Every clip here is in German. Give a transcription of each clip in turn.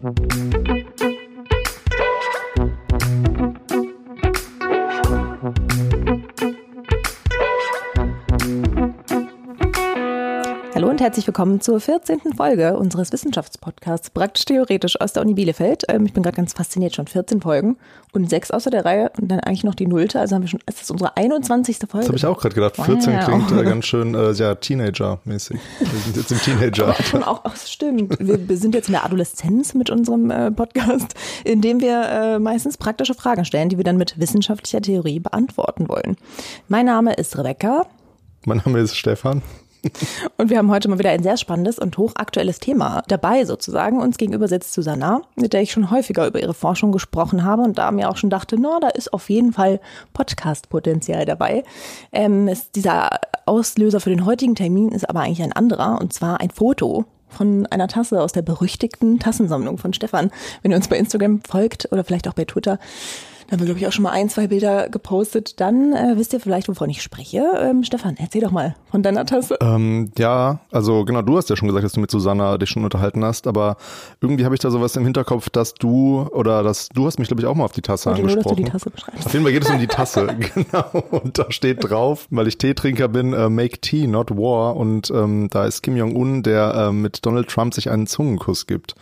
Hallo und herzlich willkommen zur 14. Folge unseres Wissenschaftspodcasts Praktisch Theoretisch aus der Uni Bielefeld. Ähm, ich bin gerade ganz fasziniert, schon 14 Folgen und sechs außer der Reihe und dann eigentlich noch die Nullte. Also haben wir schon, ist das unsere 21. Folge? Das habe ich auch gerade gedacht. 14 wow. klingt äh, ganz schön, äh, ja, Teenager-mäßig. Wir sind jetzt im Teenager. schon auch, ach, stimmt. Wir, wir, sind jetzt in der Adoleszenz mit unserem äh, Podcast, in dem wir äh, meistens praktische Fragen stellen, die wir dann mit wissenschaftlicher Theorie beantworten wollen. Mein Name ist Rebecca. Mein Name ist Stefan. Und wir haben heute mal wieder ein sehr spannendes und hochaktuelles Thema dabei sozusagen. Uns gegenüber sitzt Susanna, mit der ich schon häufiger über ihre Forschung gesprochen habe und da mir auch schon dachte, na, da ist auf jeden Fall Podcast-Potenzial dabei. Ähm, ist dieser Auslöser für den heutigen Termin ist aber eigentlich ein anderer und zwar ein Foto von einer Tasse aus der berüchtigten Tassensammlung von Stefan. Wenn ihr uns bei Instagram folgt oder vielleicht auch bei Twitter, da haben wir, glaube ich, auch schon mal ein, zwei Bilder gepostet. Dann äh, wisst ihr vielleicht, wovon ich spreche. Ähm, Stefan, erzähl doch mal von deiner Tasse. Ähm, ja, also genau, du hast ja schon gesagt, dass du mit Susanna dich schon unterhalten hast, aber irgendwie habe ich da sowas im Hinterkopf, dass du oder dass du hast mich, glaube ich, auch mal auf die Tasse okay, angesprochen. Nur, dass du die Tasse beschreibst. Auf jeden Fall geht es um die Tasse, genau. Und da steht drauf, weil ich Teetrinker bin, uh, make tea, not war. Und ähm, da ist Kim Jong-un, der äh, mit Donald Trump sich einen Zungenkuss gibt.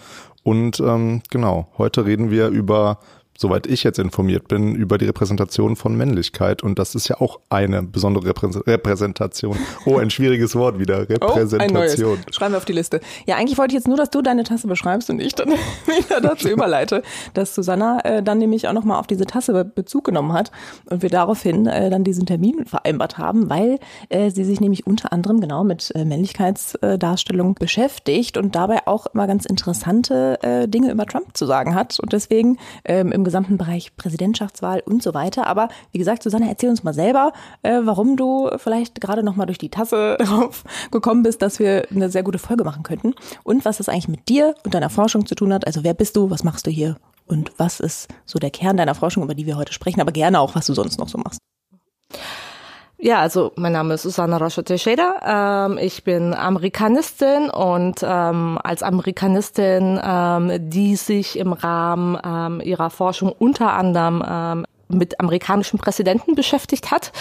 Und ähm, genau, heute reden wir über soweit ich jetzt informiert bin, über die Repräsentation von Männlichkeit. Und das ist ja auch eine besondere Repräsentation. Oh, ein schwieriges Wort wieder. Repräsentation. Oh, Schreiben wir auf die Liste. Ja, eigentlich wollte ich jetzt nur, dass du deine Tasse beschreibst und ich dann wieder dazu überleite, dass Susanna äh, dann nämlich auch nochmal auf diese Tasse Bezug genommen hat und wir daraufhin äh, dann diesen Termin vereinbart haben, weil äh, sie sich nämlich unter anderem genau mit äh, Männlichkeitsdarstellung beschäftigt und dabei auch immer ganz interessante äh, Dinge über Trump zu sagen hat. Und deswegen ähm, im gesamten Bereich Präsidentschaftswahl und so weiter. Aber wie gesagt, Susanne, erzähl uns mal selber, äh, warum du vielleicht gerade noch mal durch die Tasse drauf gekommen bist, dass wir eine sehr gute Folge machen könnten und was das eigentlich mit dir und deiner Forschung zu tun hat. Also wer bist du, was machst du hier und was ist so der Kern deiner Forschung, über die wir heute sprechen, aber gerne auch, was du sonst noch so machst. Ja, also mein Name ist Susanna Rocha Teixeira. Ähm, ich bin Amerikanistin und ähm, als Amerikanistin, ähm, die sich im Rahmen ähm, ihrer Forschung unter anderem ähm, mit amerikanischen Präsidenten beschäftigt hat.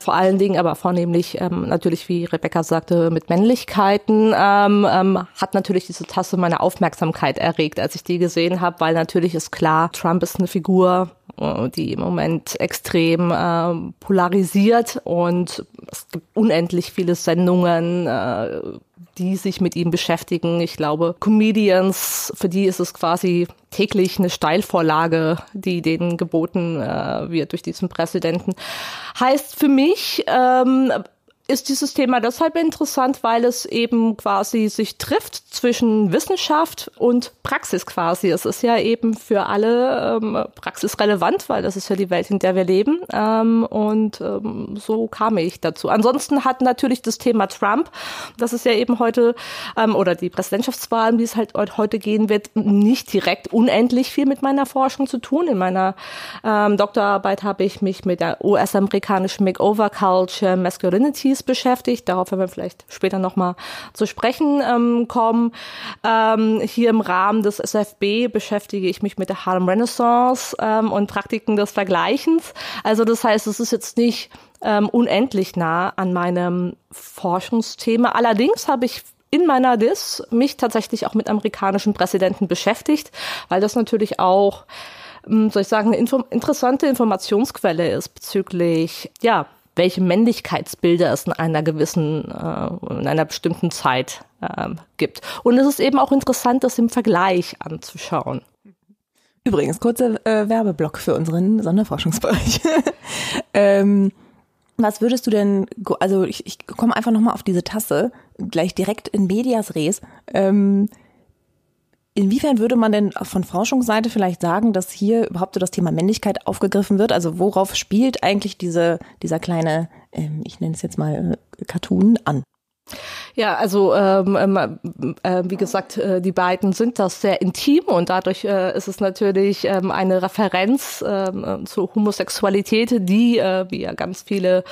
Vor allen Dingen aber vornehmlich ähm, natürlich, wie Rebecca sagte, mit Männlichkeiten, ähm, ähm, hat natürlich diese Tasse meine Aufmerksamkeit erregt, als ich die gesehen habe, weil natürlich ist klar, Trump ist eine Figur, die im Moment extrem äh, polarisiert und es gibt unendlich viele Sendungen, äh, die sich mit ihm beschäftigen. Ich glaube, Comedians, für die ist es quasi täglich eine Steilvorlage, die denen geboten äh, wird durch diesen Präsidenten. Heißt für mich, ähm, ist dieses Thema deshalb interessant, weil es eben quasi sich trifft zwischen Wissenschaft und Praxis quasi. Es ist ja eben für alle ähm, praxisrelevant, weil das ist ja die Welt, in der wir leben. Ähm, und ähm, so kam ich dazu. Ansonsten hat natürlich das Thema Trump, das ist ja eben heute, ähm, oder die Präsidentschaftswahlen, wie es halt heute gehen wird, nicht direkt unendlich viel mit meiner Forschung zu tun. In meiner ähm, Doktorarbeit habe ich mich mit der US-amerikanischen Makeover Culture Masculinities Hobbys beschäftigt. Darauf werden wir vielleicht später nochmal zu sprechen ähm, kommen. Ähm, hier im Rahmen des SFB beschäftige ich mich mit der Harlem Renaissance ähm, und Praktiken des Vergleichens. Also das heißt, es ist jetzt nicht ähm, unendlich nah an meinem Forschungsthema. Allerdings habe ich in meiner DIS mich tatsächlich auch mit amerikanischen Präsidenten beschäftigt, weil das natürlich auch ähm, soll ich sagen, eine Info interessante Informationsquelle ist bezüglich, ja, welche Männlichkeitsbilder es in einer gewissen, äh, in einer bestimmten Zeit äh, gibt. Und es ist eben auch interessant, das im Vergleich anzuschauen. Übrigens, kurzer äh, Werbeblock für unseren Sonderforschungsbereich. ähm, was würdest du denn, also ich, ich komme einfach nochmal auf diese Tasse, gleich direkt in Medias Res. Ähm, Inwiefern würde man denn von Forschungsseite vielleicht sagen, dass hier überhaupt so das Thema Männlichkeit aufgegriffen wird? Also worauf spielt eigentlich diese, dieser kleine, ähm, ich nenne es jetzt mal äh, Cartoon an? Ja, also ähm, ähm, äh, wie gesagt, äh, die beiden sind das sehr intim und dadurch äh, ist es natürlich ähm, eine Referenz ähm, zur Homosexualität, die, äh, wie ja ganz viele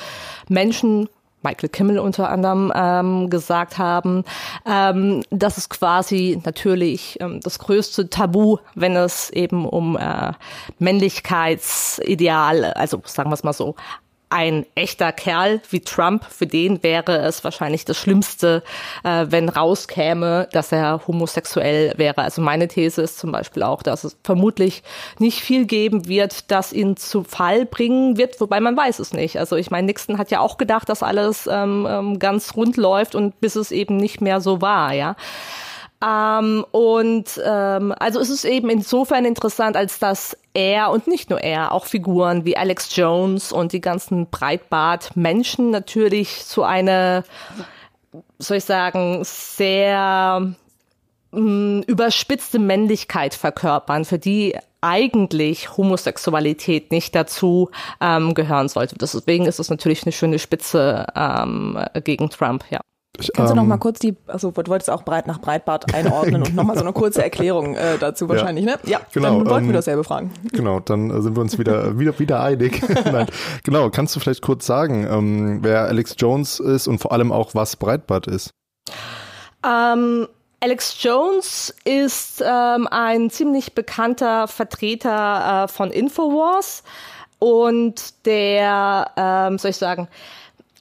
Menschen Michael Kimmel unter anderem ähm, gesagt haben. Ähm, das ist quasi natürlich ähm, das größte Tabu, wenn es eben um äh, Männlichkeitsideal, also sagen wir es mal so, ein echter Kerl wie Trump, für den wäre es wahrscheinlich das Schlimmste, äh, wenn rauskäme, dass er homosexuell wäre. Also meine These ist zum Beispiel auch, dass es vermutlich nicht viel geben wird, das ihn zu Fall bringen wird, wobei man weiß es nicht. Also ich meine, Nixon hat ja auch gedacht, dass alles ähm, ähm ganz rund läuft und bis es eben nicht mehr so war, ja. Ähm, und ähm, also es ist eben insofern interessant, als dass er und nicht nur er, auch Figuren wie Alex Jones und die ganzen Breitbart-Menschen natürlich so eine, soll ich sagen, sehr mh, mm, überspitzte Männlichkeit verkörpern, für die eigentlich Homosexualität nicht dazu ähm, gehören sollte. Deswegen ist es natürlich eine schöne Spitze ähm, gegen Trump, ja. Ich, Kannst ähm, du noch mal kurz die, also du wolltest auch breit nach Breitbart einordnen und noch mal so eine kurze Erklärung äh, dazu wahrscheinlich, ja, ne? Ja, genau, dann wollten ähm, wir dasselbe fragen. Genau, dann äh, sind wir uns wieder wieder wieder einig. Nein, genau, kannst du vielleicht kurz sagen, ähm, wer Alex Jones ist und vor allem auch was Breitbart ist? Ähm, Alex Jones ist ähm, ein ziemlich bekannter Vertreter äh, von Infowars und der, ähm, soll ich sagen,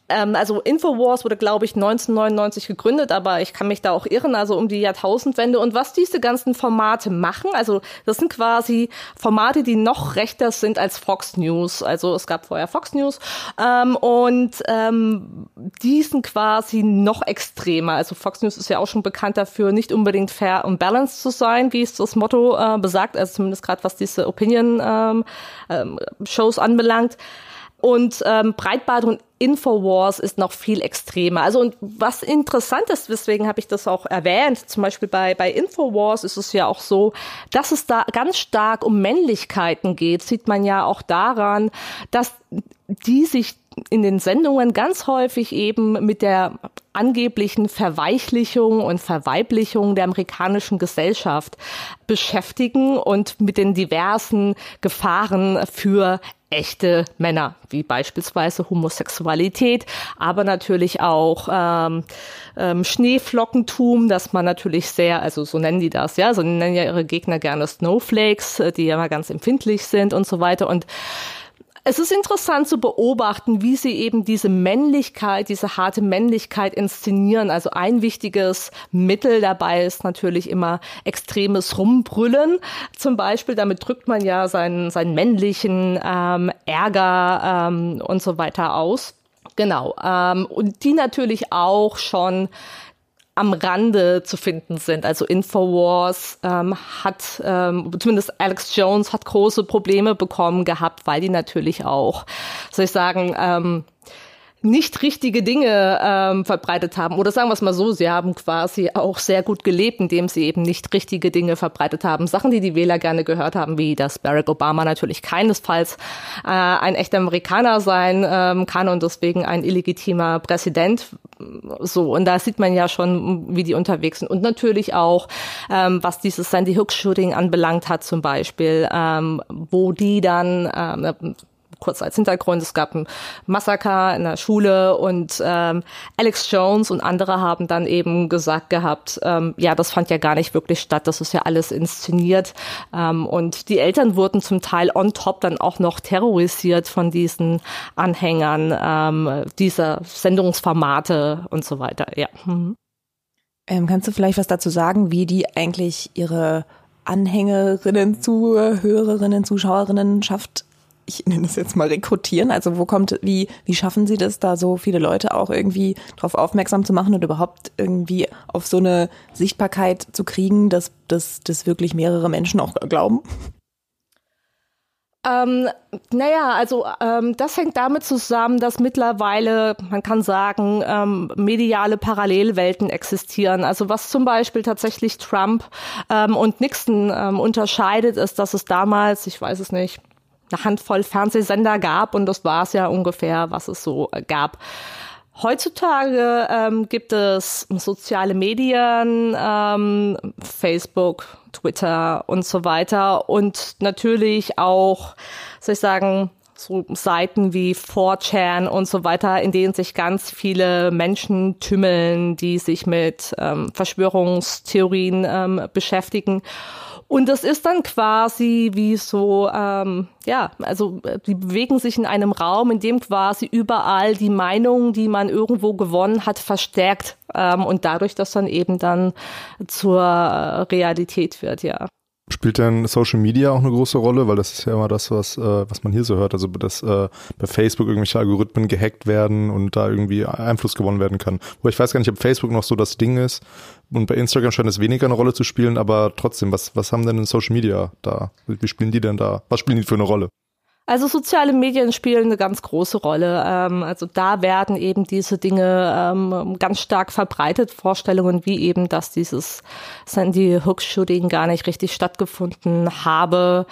ähm, also Infowars wurde, glaube ich, 1999 gegründet, aber ich kann mich da auch irren, also um die Jahrtausendwende. Und was diese ganzen Formate machen, also das sind quasi Formate, die noch rechter sind als Fox News. Also es gab vorher Fox News ähm, und ähm, die sind quasi noch extremer. Also Fox News ist ja auch schon bekannt dafür, nicht unbedingt fair und balanced zu sein, wie es das Motto äh, besagt, also zumindest gerade was diese Opinion-Shows ähm, ähm, anbelangt. Und ähm, Breitbart und Infowars ist noch viel extremer. Also und was interessant ist, deswegen habe ich das auch erwähnt, zum Beispiel bei, bei Infowars ist es ja auch so, dass es da ganz stark um Männlichkeiten geht, sieht man ja auch daran, dass die sich in den Sendungen ganz häufig eben mit der angeblichen Verweichlichung und Verweiblichung der amerikanischen Gesellschaft beschäftigen und mit den diversen Gefahren für echte Männer, wie beispielsweise Homosexualität, aber natürlich auch ähm, ähm, Schneeflockentum, dass man natürlich sehr, also so nennen die das, ja, so nennen ja ihre Gegner gerne Snowflakes, äh, die ja mal ganz empfindlich sind und so weiter. Und es ist interessant zu beobachten, wie sie eben diese Männlichkeit, diese harte Männlichkeit inszenieren. Also ein wichtiges Mittel dabei ist natürlich immer extremes Rumbrüllen. Zum Beispiel, damit drückt man ja seinen, seinen männlichen ähm, Ärger ähm, und so weiter aus. Genau. Ähm, und die natürlich auch schon am Rande zu finden sind. Also Infowars ähm, hat, ähm, zumindest Alex Jones hat große Probleme bekommen gehabt, weil die natürlich auch, soll ich sagen, ähm, nicht richtige Dinge ähm, verbreitet haben. Oder sagen wir es mal so, sie haben quasi auch sehr gut gelebt, indem sie eben nicht richtige Dinge verbreitet haben. Sachen, die die Wähler gerne gehört haben, wie dass Barack Obama natürlich keinesfalls äh, ein echter Amerikaner sein ähm, kann und deswegen ein illegitimer Präsident. So, und da sieht man ja schon, wie die unterwegs sind. Und natürlich auch, ähm, was dieses Sandy Hook Shooting anbelangt hat zum Beispiel, ähm, wo die dann ähm, kurz als Hintergrund, es gab ein Massaker in der Schule und ähm, Alex Jones und andere haben dann eben gesagt gehabt, ähm, ja, das fand ja gar nicht wirklich statt, das ist ja alles inszeniert. Ähm, und die Eltern wurden zum Teil on top dann auch noch terrorisiert von diesen Anhängern ähm, dieser Sendungsformate und so weiter. Ja. Mhm. Ähm, kannst du vielleicht was dazu sagen, wie die eigentlich ihre Anhängerinnen, Zuhörerinnen, Zuschauerinnen schafft ich nenne das jetzt mal rekrutieren. Also wo kommt, wie, wie schaffen Sie das, da so viele Leute auch irgendwie darauf aufmerksam zu machen und überhaupt irgendwie auf so eine Sichtbarkeit zu kriegen, dass, dass, dass wirklich mehrere Menschen auch glauben? Ähm, naja, also ähm, das hängt damit zusammen, dass mittlerweile, man kann sagen, ähm, mediale Parallelwelten existieren. Also was zum Beispiel tatsächlich Trump ähm, und Nixon ähm, unterscheidet, ist, dass es damals, ich weiß es nicht, eine Handvoll Fernsehsender gab und das war es ja ungefähr, was es so äh, gab. Heutzutage ähm, gibt es soziale Medien, ähm, Facebook, Twitter und so weiter und natürlich auch, soll ich sagen, so Seiten wie 4chan und so weiter, in denen sich ganz viele Menschen tümmeln, die sich mit ähm, Verschwörungstheorien ähm, beschäftigen. Und das ist dann quasi wie so, ähm, ja, also die bewegen sich in einem Raum, in dem quasi überall die Meinung, die man irgendwo gewonnen hat, verstärkt ähm, und dadurch das dann eben dann zur Realität wird, ja. Spielt denn Social Media auch eine große Rolle? Weil das ist ja immer das, was, äh, was man hier so hört. Also, dass äh, bei Facebook irgendwelche Algorithmen gehackt werden und da irgendwie Einfluss gewonnen werden kann. Wo ich weiß gar nicht, ob Facebook noch so das Ding ist. Und bei Instagram scheint es weniger eine Rolle zu spielen, aber trotzdem, was, was haben denn Social Media da? Wie spielen die denn da? Was spielen die für eine Rolle? Also soziale Medien spielen eine ganz große Rolle. Ähm, also da werden eben diese Dinge ähm, ganz stark verbreitet. Vorstellungen wie eben, dass dieses Sandy Hook Shooting gar nicht richtig stattgefunden habe,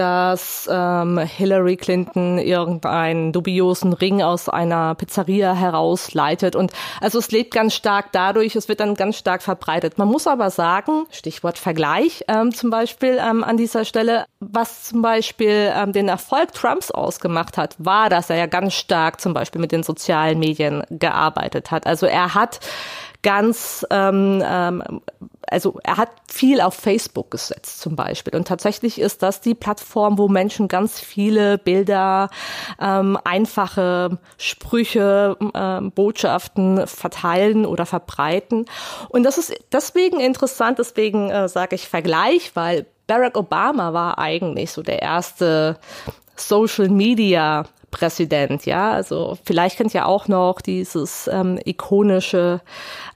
dass ähm, Hillary Clinton irgendeinen dubiosen Ring aus einer Pizzeria herausleitet. Und also es lebt ganz stark dadurch, es wird dann ganz stark verbreitet. Man muss aber sagen, Stichwort Vergleich ähm, zum Beispiel ähm, an dieser Stelle, was zum Beispiel ähm, den Erfolg Trumps ausgemacht hat, war, dass er ja ganz stark zum Beispiel mit den sozialen Medien gearbeitet hat. Also er hat ganz, ähm, ähm, also er hat viel auf Facebook gesetzt zum Beispiel. Und tatsächlich ist das die Plattform, wo Menschen ganz viele Bilder, ähm, einfache Sprüche, ähm, Botschaften verteilen oder verbreiten. Und das ist deswegen interessant, deswegen äh, sage ich Vergleich, weil Barack Obama war eigentlich so der erste Social Media Präsident, ja. Also vielleicht kennt ihr auch noch dieses ähm, ikonische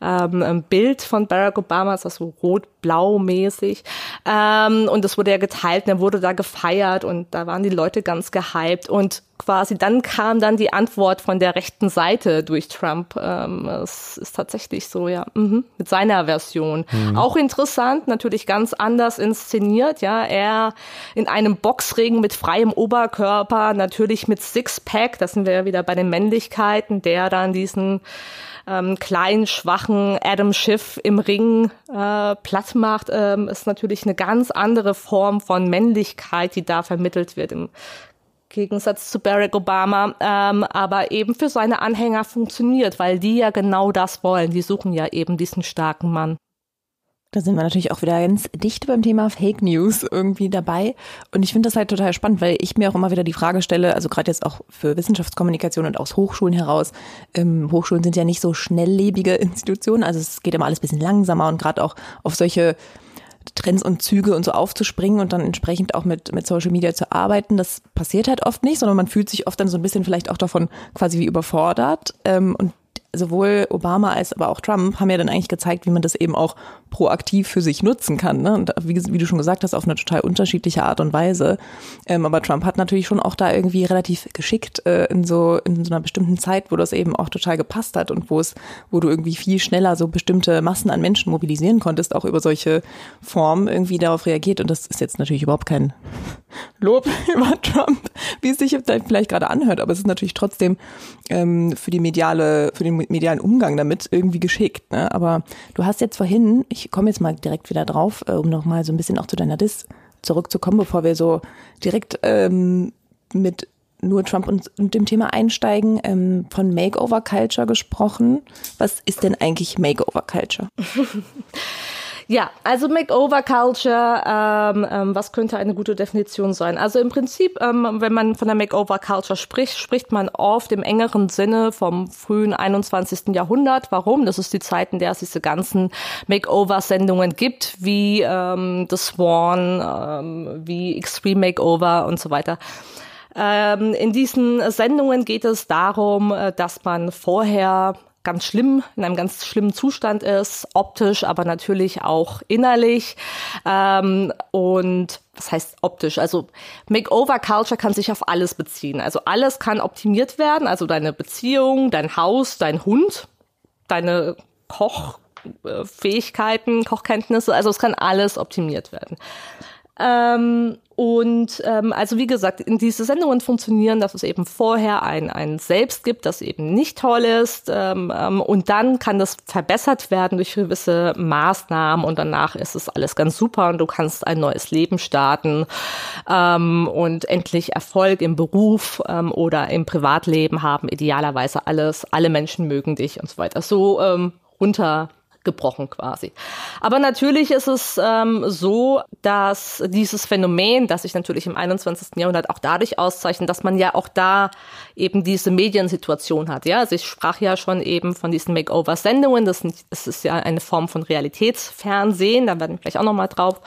ähm, ähm Bild von Barack Obama, das so rot-blau mäßig. Ähm, und das wurde ja geteilt und er wurde da gefeiert und da waren die Leute ganz gehypt und quasi dann kam dann die Antwort von der rechten Seite durch Trump. Ähm, es ist tatsächlich so, ja, mhm, mit seiner Version. Mhm. Auch interessant, natürlich ganz anders inszeniert, ja. Er in einem Boxring mit freiem Oberkörper, natürlich mit Sixpack, da sind wir ja wieder bei den Männlichkeiten, der dann diesen ähm, kleinen, schwachen Adam Schiff im Ring äh, platt macht, ähm, ist natürlich eine ganz andere Form von Männlichkeit, die da vermittelt wird im Gegensatz zu Barack Obama, ähm, aber eben für seine Anhänger funktioniert, weil die ja genau das wollen. Die suchen ja eben diesen starken Mann. Da sind wir natürlich auch wieder ganz dicht beim Thema Fake News irgendwie dabei. Und ich finde das halt total spannend, weil ich mir auch immer wieder die Frage stelle, also gerade jetzt auch für Wissenschaftskommunikation und aus Hochschulen heraus, ähm, Hochschulen sind ja nicht so schnelllebige Institutionen, also es geht immer alles bisschen langsamer und gerade auch auf solche Trends und Züge und so aufzuspringen und dann entsprechend auch mit, mit Social Media zu arbeiten. Das passiert halt oft nicht, sondern man fühlt sich oft dann so ein bisschen vielleicht auch davon quasi wie überfordert. Ähm, und sowohl Obama als aber auch Trump haben ja dann eigentlich gezeigt, wie man das eben auch proaktiv für sich nutzen kann. Ne? Und wie, wie, du schon gesagt hast, auf eine total unterschiedliche Art und Weise. Ähm, aber Trump hat natürlich schon auch da irgendwie relativ geschickt äh, in so in so einer bestimmten Zeit, wo das eben auch total gepasst hat und wo es, wo du irgendwie viel schneller so bestimmte Massen an Menschen mobilisieren konntest, auch über solche Formen irgendwie darauf reagiert. Und das ist jetzt natürlich überhaupt kein Lob über Trump, wie es sich vielleicht gerade anhört, aber es ist natürlich trotzdem ähm, für die mediale, für den medialen Umgang damit irgendwie geschickt. Ne? Aber du hast jetzt vorhin, ich komme jetzt mal direkt wieder drauf, äh, um nochmal so ein bisschen auch zu deiner Diss zurückzukommen, bevor wir so direkt ähm, mit nur Trump und, und dem Thema einsteigen, ähm, von Makeover Culture gesprochen. Was ist denn eigentlich Makeover Culture? Ja, also Makeover Culture, ähm, ähm, was könnte eine gute Definition sein? Also im Prinzip, ähm, wenn man von der Makeover Culture spricht, spricht man oft im engeren Sinne vom frühen 21. Jahrhundert. Warum? Das ist die Zeit, in der es diese ganzen Makeover-Sendungen gibt, wie ähm, The Swan, ähm, wie Extreme Makeover und so weiter. Ähm, in diesen Sendungen geht es darum, äh, dass man vorher ganz schlimm, in einem ganz schlimmen Zustand ist, optisch, aber natürlich auch innerlich. Ähm, und was heißt optisch? Also Makeover Culture kann sich auf alles beziehen. Also alles kann optimiert werden, also deine Beziehung, dein Haus, dein Hund, deine Kochfähigkeiten, Kochkenntnisse, also es kann alles optimiert werden. Ähm, und ähm, also wie gesagt, in diese Sendungen funktionieren, dass es eben vorher ein, ein Selbst gibt, das eben nicht toll ist. Ähm, ähm, und dann kann das verbessert werden durch gewisse Maßnahmen und danach ist es alles ganz super und du kannst ein neues Leben starten ähm, und endlich Erfolg im Beruf ähm, oder im Privatleben haben. Idealerweise alles, alle Menschen mögen dich und so weiter. So ähm, runter gebrochen quasi. Aber natürlich ist es ähm, so, dass dieses Phänomen, das sich natürlich im 21. Jahrhundert auch dadurch auszeichnet, dass man ja auch da eben diese Mediensituation hat. Ja, also ich sprach ja schon eben von diesen Makeover-Sendungen. Das, das ist ja eine Form von Realitätsfernsehen. Da werden wir gleich auch nochmal drauf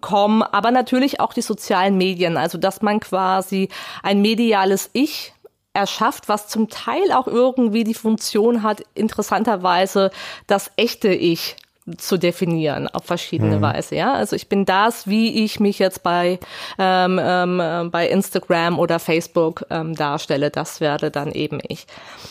kommen. Aber natürlich auch die sozialen Medien. Also, dass man quasi ein mediales Ich erschafft, was zum Teil auch irgendwie die Funktion hat, interessanterweise das echte Ich zu definieren auf verschiedene mhm. Weise. Ja, also ich bin das, wie ich mich jetzt bei ähm, ähm, bei Instagram oder Facebook ähm, darstelle. Das werde dann eben ich.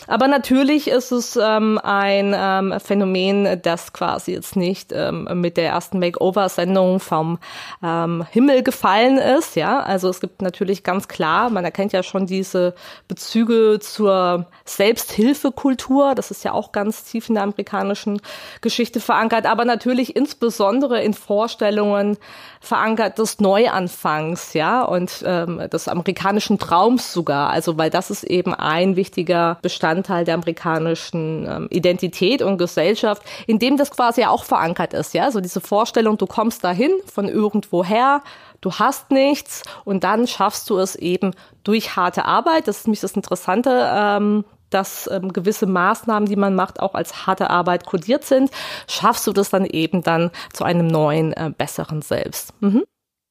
Aber natürlich ist es ähm, ein ähm, Phänomen, das quasi jetzt nicht ähm, mit der ersten Makeover-Sendung vom ähm, Himmel gefallen ist. Ja, also es gibt natürlich ganz klar, man erkennt ja schon diese Bezüge zur Selbsthilfekultur. Das ist ja auch ganz tief in der amerikanischen Geschichte verankert verankert, aber natürlich insbesondere in Vorstellungen verankert des Neuanfangs, ja, und ähm, des amerikanischen Traums sogar. Also, weil das ist eben ein wichtiger Bestandteil der amerikanischen ähm, Identität und Gesellschaft, in dem das quasi auch verankert ist, ja. So also diese Vorstellung, du kommst dahin von irgendwoher, du hast nichts und dann schaffst du es eben durch harte Arbeit. Das ist nämlich das Interessante ähm, dass ähm, gewisse Maßnahmen, die man macht, auch als harte Arbeit kodiert sind, schaffst du das dann eben dann zu einem neuen, äh, besseren Selbst. Mhm.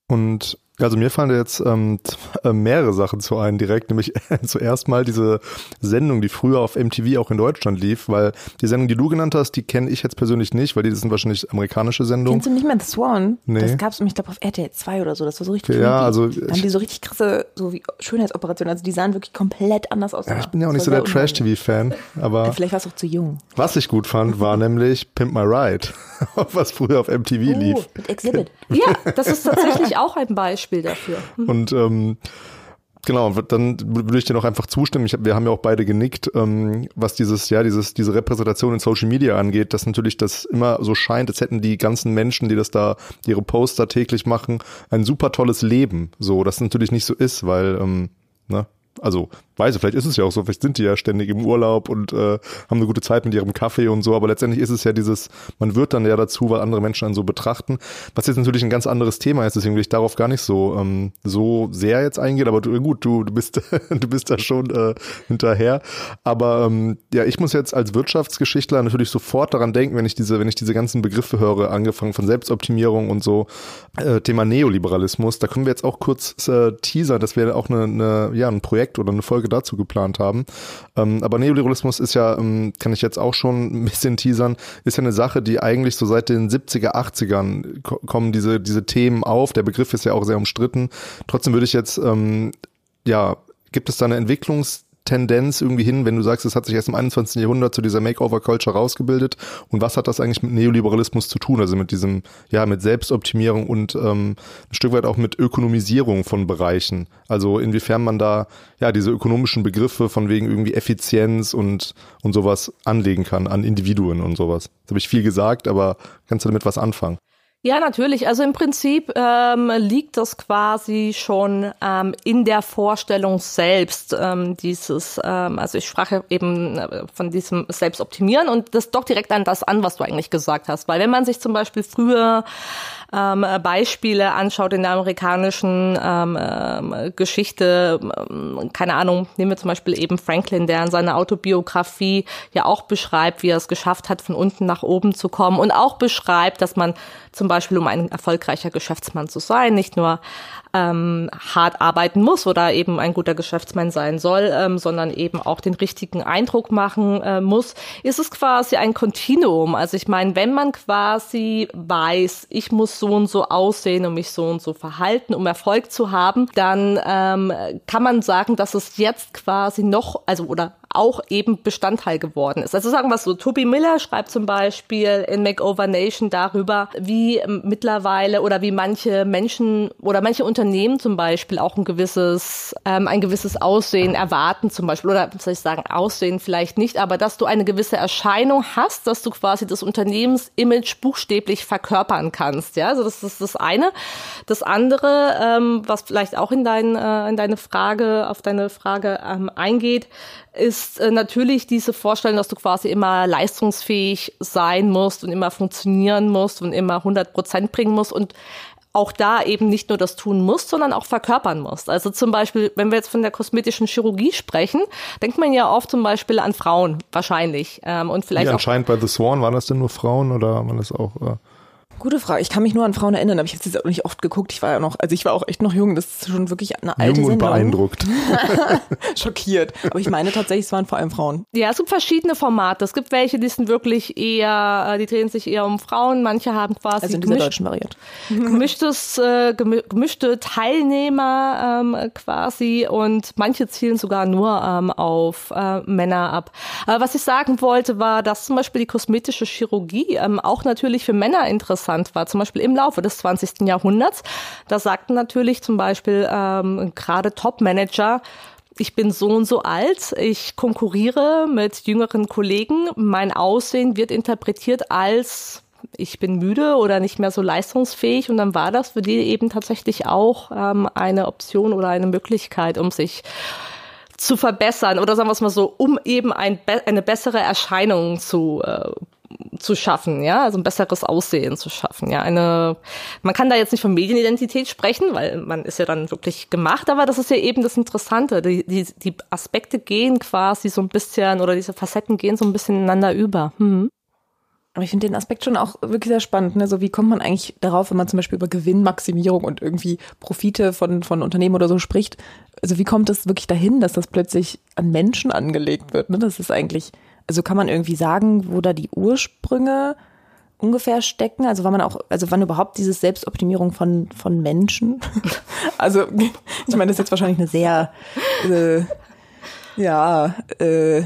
Und also mir fallen da jetzt ähm, äh, mehrere Sachen zu ein direkt, nämlich zuerst mal diese Sendung, die früher auf MTV auch in Deutschland lief, weil die Sendung, die du genannt hast, die kenne ich jetzt persönlich nicht, weil die sind wahrscheinlich amerikanische Sendungen. Kennst du nicht mehr The Swan? Nee. Das gab es, ich glaube, auf RTL 2 oder so, das war so richtig Ja, also da haben die so richtig krasse so wie Schönheitsoperationen, also die sahen wirklich komplett anders aus. Ja, ich bin ja auch nicht so der Trash-TV-Fan, aber ja, vielleicht warst du auch zu jung. Was ich gut fand, war nämlich Pimp My Ride, was früher auf MTV oh, lief. Mit Exhibit. Ja, das ist tatsächlich auch ein Beispiel dafür. Mhm. Und ähm, Genau, dann würde ich dir noch einfach zustimmen. Ich hab, wir haben ja auch beide genickt, ähm, was dieses, ja, dieses, diese Repräsentation in Social Media angeht, dass natürlich das immer so scheint, als hätten die ganzen Menschen, die das da, ihre Poster täglich machen, ein super tolles Leben. So, das natürlich nicht so ist, weil, ähm, ne, also weiß ich, vielleicht ist es ja auch so, vielleicht sind die ja ständig im Urlaub und äh, haben eine gute Zeit mit ihrem Kaffee und so, aber letztendlich ist es ja dieses, man wird dann ja dazu, weil andere Menschen einen so betrachten, was jetzt natürlich ein ganz anderes Thema ist, deswegen will ich darauf gar nicht so ähm, so sehr jetzt eingehen, aber du, gut, du, du bist du bist da schon äh, hinterher, aber ähm, ja, ich muss jetzt als Wirtschaftsgeschichtler natürlich sofort daran denken, wenn ich diese wenn ich diese ganzen Begriffe höre, angefangen von Selbstoptimierung und so, äh, Thema Neoliberalismus, da können wir jetzt auch kurz äh, teasern, dass wir auch eine, eine ja ein Projekt oder eine Folge dazu geplant haben. Ähm, aber Neoliberalismus ist ja, ähm, kann ich jetzt auch schon ein bisschen teasern, ist ja eine Sache, die eigentlich so seit den 70er, 80ern kommen diese, diese Themen auf. Der Begriff ist ja auch sehr umstritten. Trotzdem würde ich jetzt, ähm, ja, gibt es da eine Entwicklungs- Tendenz irgendwie hin, wenn du sagst, es hat sich erst im 21. Jahrhundert zu dieser Makeover-Culture rausgebildet? Und was hat das eigentlich mit Neoliberalismus zu tun? Also mit diesem, ja, mit Selbstoptimierung und ähm, ein Stück weit auch mit Ökonomisierung von Bereichen. Also inwiefern man da ja diese ökonomischen Begriffe von wegen irgendwie Effizienz und, und sowas anlegen kann an Individuen und sowas. Das habe ich viel gesagt, aber kannst du damit was anfangen? Ja, natürlich. Also im Prinzip ähm, liegt das quasi schon ähm, in der Vorstellung selbst, ähm, dieses, ähm, also ich sprach eben äh, von diesem Selbstoptimieren und das dockt direkt an das an, was du eigentlich gesagt hast. Weil wenn man sich zum Beispiel früher ähm, Beispiele anschaut in der amerikanischen ähm, ähm, Geschichte, ähm, keine Ahnung, nehmen wir zum Beispiel eben Franklin, der in seiner Autobiografie ja auch beschreibt, wie er es geschafft hat, von unten nach oben zu kommen und auch beschreibt, dass man zum Beispiel, um ein erfolgreicher Geschäftsmann zu sein, nicht nur ähm, hart arbeiten muss oder eben ein guter Geschäftsmann sein soll, ähm, sondern eben auch den richtigen Eindruck machen äh, muss, ist es quasi ein Kontinuum. Also ich meine, wenn man quasi weiß, ich muss so und so aussehen und mich so und so verhalten, um Erfolg zu haben, dann ähm, kann man sagen, dass es jetzt quasi noch, also oder auch eben Bestandteil geworden ist. Also sagen wir es so, Toby Miller schreibt zum Beispiel in Makeover Nation darüber, wie mittlerweile oder wie manche Menschen oder manche Unternehmen zum Beispiel auch ein gewisses, ähm, ein gewisses Aussehen erwarten zum Beispiel oder soll ich sagen, Aussehen vielleicht nicht, aber dass du eine gewisse Erscheinung hast, dass du quasi das Unternehmensimage buchstäblich verkörpern kannst. Ja, also das ist das eine. Das andere, ähm, was vielleicht auch in, dein, äh, in deine Frage, auf deine Frage ähm, eingeht, ist äh, natürlich diese Vorstellung, dass du quasi immer leistungsfähig sein musst und immer funktionieren musst und immer 100 Prozent bringen musst und auch da eben nicht nur das tun musst, sondern auch verkörpern musst. Also zum Beispiel, wenn wir jetzt von der kosmetischen Chirurgie sprechen, denkt man ja oft zum Beispiel an Frauen wahrscheinlich ähm, und vielleicht Wie anscheinend bei The Swan waren das denn nur Frauen oder waren das auch äh Gute Frage. Ich kann mich nur an Frauen erinnern, aber ich habe jetzt auch nicht oft geguckt. Ich war ja noch, also ich war auch echt noch jung. Das ist schon wirklich eine alte Jung und Sendung. beeindruckt. Schockiert. Aber ich meine tatsächlich, es waren vor allem Frauen. Ja, es gibt verschiedene Formate. Es gibt welche, die sind wirklich eher, äh, die drehen sich eher um Frauen. Manche haben quasi also in dieser deutschen Variante. gemischtes, äh, gemischte Teilnehmer ähm, quasi und manche zielen sogar nur ähm, auf äh, Männer ab. Aber was ich sagen wollte, war, dass zum Beispiel die kosmetische Chirurgie ähm, auch natürlich für Männer interessant interessant war, zum Beispiel im Laufe des 20. Jahrhunderts. Da sagten natürlich zum Beispiel ähm, gerade Top-Manager, ich bin so und so alt, ich konkurriere mit jüngeren Kollegen, mein Aussehen wird interpretiert als ich bin müde oder nicht mehr so leistungsfähig und dann war das für die eben tatsächlich auch ähm, eine Option oder eine Möglichkeit, um sich zu verbessern oder sagen wir es mal so, um eben ein, eine bessere Erscheinung zu äh, zu schaffen, ja, also ein besseres Aussehen zu schaffen, ja, eine, man kann da jetzt nicht von Medienidentität sprechen, weil man ist ja dann wirklich gemacht, aber das ist ja eben das Interessante, die, die, die Aspekte gehen quasi so ein bisschen oder diese Facetten gehen so ein bisschen ineinander über. Hm. Aber ich finde den Aspekt schon auch wirklich sehr spannend. Ne? So wie kommt man eigentlich darauf, wenn man zum Beispiel über Gewinnmaximierung und irgendwie Profite von, von Unternehmen oder so spricht? Also wie kommt es wirklich dahin, dass das plötzlich an Menschen angelegt wird? Ne? Das ist eigentlich also kann man irgendwie sagen, wo da die Ursprünge ungefähr stecken? Also wann man auch, also wann überhaupt diese Selbstoptimierung von, von Menschen? also, ich meine, das ist jetzt wahrscheinlich eine sehr, äh, ja, äh,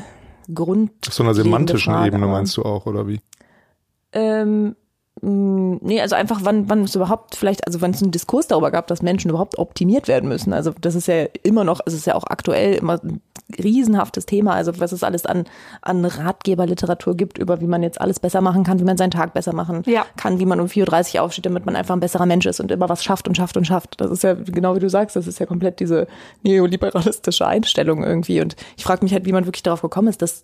Grund. Auf so einer semantischen Frage, Ebene meinst du auch, oder wie? Ähm, Nee, also einfach, wann, wann es überhaupt vielleicht, also wann es einen Diskurs darüber gab, dass Menschen überhaupt optimiert werden müssen. Also das ist ja immer noch, also es ist ja auch aktuell immer ein riesenhaftes Thema, also was es alles an, an Ratgeberliteratur gibt, über wie man jetzt alles besser machen kann, wie man seinen Tag besser machen ja. kann, wie man um 4.30 Uhr aufsteht, damit man einfach ein besserer Mensch ist und immer was schafft und schafft und schafft. Das ist ja genau wie du sagst, das ist ja komplett diese neoliberalistische Einstellung irgendwie. Und ich frage mich halt, wie man wirklich darauf gekommen ist, dass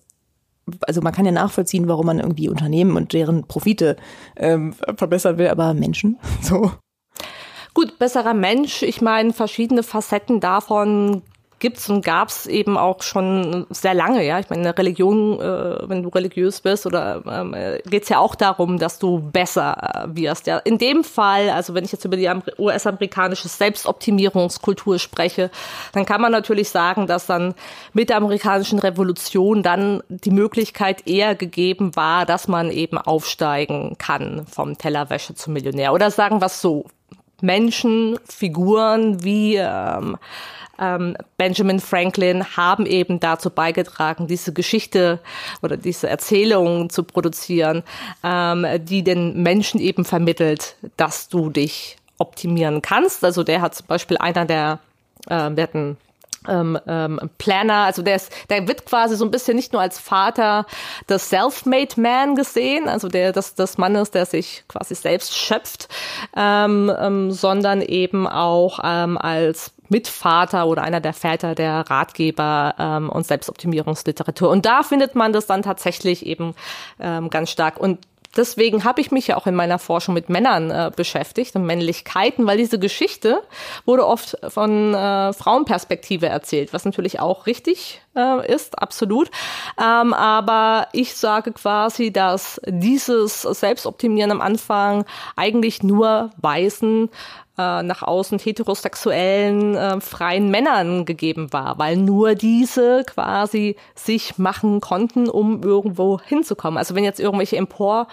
also man kann ja nachvollziehen, warum man irgendwie Unternehmen und deren Profite ähm, verbessern will, aber Menschen, so. Gut, besserer Mensch. Ich meine, verschiedene Facetten davon gibt's und gab's eben auch schon sehr lange. Ja, ich meine, Religion, äh, wenn du religiös bist, oder ähm, geht's ja auch darum, dass du besser äh, wirst. Ja, in dem Fall, also wenn ich jetzt über die US-amerikanische Selbstoptimierungskultur spreche, dann kann man natürlich sagen, dass dann mit der amerikanischen Revolution dann die Möglichkeit eher gegeben war, dass man eben aufsteigen kann vom Tellerwäsche zum Millionär. Oder sagen wir es so: Menschen, Figuren wie ähm, ähm, Benjamin Franklin haben eben dazu beigetragen, diese Geschichte oder diese Erzählung zu produzieren, ähm, die den Menschen eben vermittelt, dass du dich optimieren kannst. Also der hat zum Beispiel einer der, äh, der hat einen ähm, ähm, Planner, also der ist, der wird quasi so ein bisschen nicht nur als Vater des Self-Made Man gesehen, also der des, des Mannes, der sich quasi selbst schöpft, ähm, ähm, sondern eben auch ähm, als Mitvater oder einer der Väter der Ratgeber ähm, und Selbstoptimierungsliteratur. Und da findet man das dann tatsächlich eben ähm, ganz stark. Und deswegen habe ich mich ja auch in meiner Forschung mit Männern äh, beschäftigt und Männlichkeiten, weil diese Geschichte wurde oft von äh, Frauenperspektive erzählt, was natürlich auch richtig äh, ist, absolut. Ähm, aber ich sage quasi, dass dieses Selbstoptimieren am Anfang eigentlich nur Weißen äh, nach außen heterosexuellen äh, freien Männern gegeben war, weil nur diese quasi sich machen konnten, um irgendwo hinzukommen. Also wenn jetzt irgendwelche Empor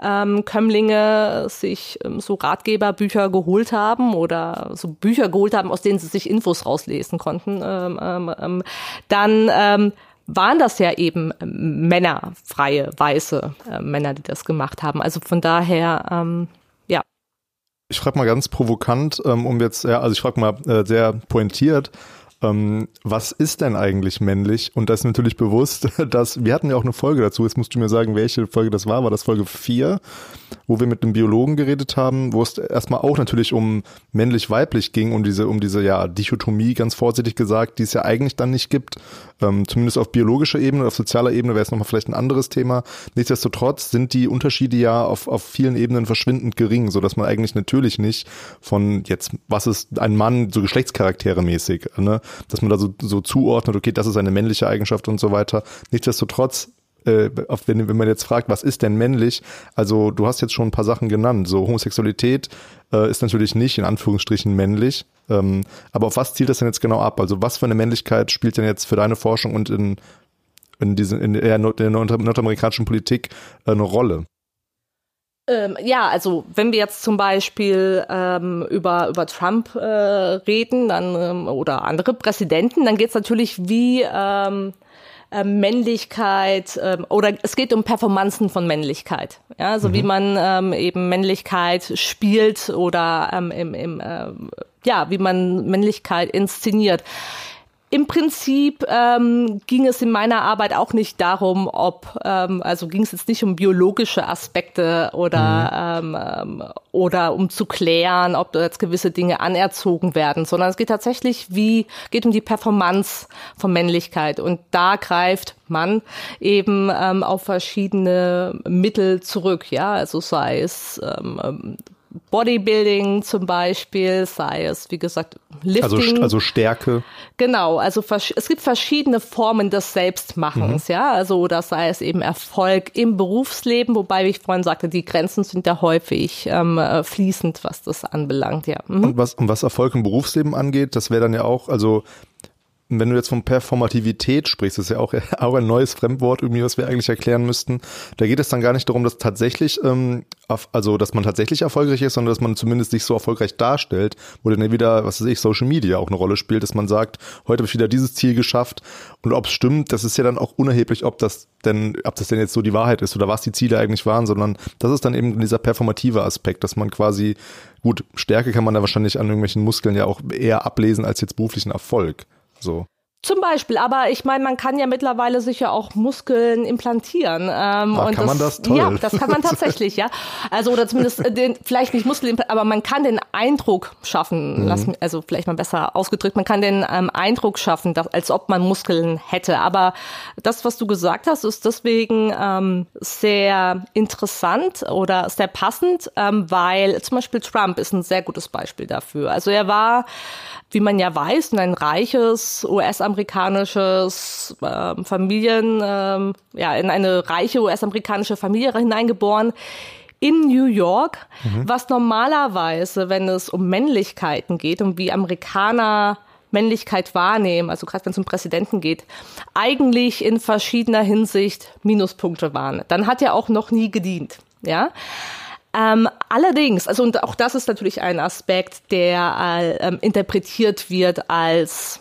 ähm, Kömmlinge sich ähm, so Ratgeberbücher geholt haben oder so Bücher geholt haben, aus denen sie sich Infos rauslesen konnten, ähm, ähm, ähm dann ähm, waren das ja eben Männer, freie, weiße äh, Männer, die das gemacht haben. Also von daher, ähm. Ich frage mal ganz provokant, ähm, um jetzt, ja, also ich frage mal äh, sehr pointiert, ähm, was ist denn eigentlich männlich? Und das ist natürlich bewusst, dass wir hatten ja auch eine Folge dazu. Jetzt musst du mir sagen, welche Folge das war. War das Folge 4, wo wir mit einem Biologen geredet haben, wo es erstmal auch natürlich um männlich-weiblich ging, um diese, um diese ja, Dichotomie, ganz vorsichtig gesagt, die es ja eigentlich dann nicht gibt. Ähm, zumindest auf biologischer Ebene, auf sozialer Ebene wäre es nochmal vielleicht ein anderes Thema. Nichtsdestotrotz sind die Unterschiede ja auf, auf vielen Ebenen verschwindend gering, so dass man eigentlich natürlich nicht von jetzt, was ist ein Mann, so Geschlechtscharaktere mäßig, ne? Dass man da so, so zuordnet, okay, das ist eine männliche Eigenschaft und so weiter. Nichtsdestotrotz äh, wenn, wenn man jetzt fragt, was ist denn männlich? Also du hast jetzt schon ein paar Sachen genannt. So Homosexualität äh, ist natürlich nicht in Anführungsstrichen männlich. Ähm, aber auf was zielt das denn jetzt genau ab? Also was für eine Männlichkeit spielt denn jetzt für deine Forschung und in, in, diesen, in der, der nordamerikanischen Politik äh, eine Rolle? Ähm, ja, also wenn wir jetzt zum Beispiel ähm, über, über Trump äh, reden dann, ähm, oder andere Präsidenten, dann geht es natürlich wie ähm, äh, Männlichkeit ähm, oder es geht um Performanzen von Männlichkeit. Ja, so mhm. wie man ähm, eben Männlichkeit spielt oder ähm, im, im, äh, ja, wie man Männlichkeit inszeniert. Im Prinzip ähm, ging es in meiner Arbeit auch nicht darum, ob, ähm, also ging es jetzt nicht um biologische Aspekte oder, mhm. ähm, oder um zu klären, ob jetzt gewisse Dinge anerzogen werden, sondern es geht tatsächlich wie, geht um die Performance von Männlichkeit. Und da greift man eben ähm, auf verschiedene Mittel zurück, ja, also sei es ähm, Bodybuilding zum Beispiel, sei es, wie gesagt, Lifting. Also, also Stärke. Genau, also es gibt verschiedene Formen des Selbstmachens, mhm. ja, also oder sei es eben Erfolg im Berufsleben, wobei, wie ich vorhin sagte, die Grenzen sind ja häufig ähm, äh, fließend, was das anbelangt, ja. Mhm. Und was, und was Erfolg im Berufsleben angeht, das wäre dann ja auch, also wenn du jetzt von Performativität sprichst, ist ja auch, auch ein neues Fremdwort irgendwie, was wir eigentlich erklären müssten. Da geht es dann gar nicht darum, dass tatsächlich, ähm, also dass man tatsächlich erfolgreich ist, sondern dass man zumindest sich so erfolgreich darstellt, wo dann wieder, was weiß ich, Social Media auch eine Rolle spielt, dass man sagt, heute habe ich wieder dieses Ziel geschafft. Und ob es stimmt, das ist ja dann auch unerheblich, ob das denn, ob das denn jetzt so die Wahrheit ist oder was die Ziele eigentlich waren, sondern das ist dann eben dieser performative Aspekt, dass man quasi, gut, Stärke kann man da wahrscheinlich an irgendwelchen Muskeln ja auch eher ablesen als jetzt beruflichen Erfolg. So. Zum Beispiel, aber ich meine, man kann ja mittlerweile sicher auch Muskeln implantieren. Ähm, ah, und kann das, man das? Toll. Ja, das kann man tatsächlich, ja. Also oder zumindest äh, den, vielleicht nicht Muskeln, aber man kann den Eindruck schaffen, mhm. lassen, also vielleicht mal besser ausgedrückt, man kann den ähm, Eindruck schaffen, dass, als ob man Muskeln hätte. Aber das, was du gesagt hast, ist deswegen ähm, sehr interessant oder sehr passend, ähm, weil zum Beispiel Trump ist ein sehr gutes Beispiel dafür. Also er war wie man ja weiß, in ein reiches US-amerikanisches äh, Familien, äh, ja, in eine reiche US-amerikanische Familie hineingeboren in New York, mhm. was normalerweise, wenn es um Männlichkeiten geht und wie Amerikaner Männlichkeit wahrnehmen, also gerade wenn es um Präsidenten geht, eigentlich in verschiedener Hinsicht Minuspunkte waren. Dann hat er auch noch nie gedient, ja. Ähm, allerdings, also und auch das ist natürlich ein Aspekt, der äh, ähm, interpretiert wird als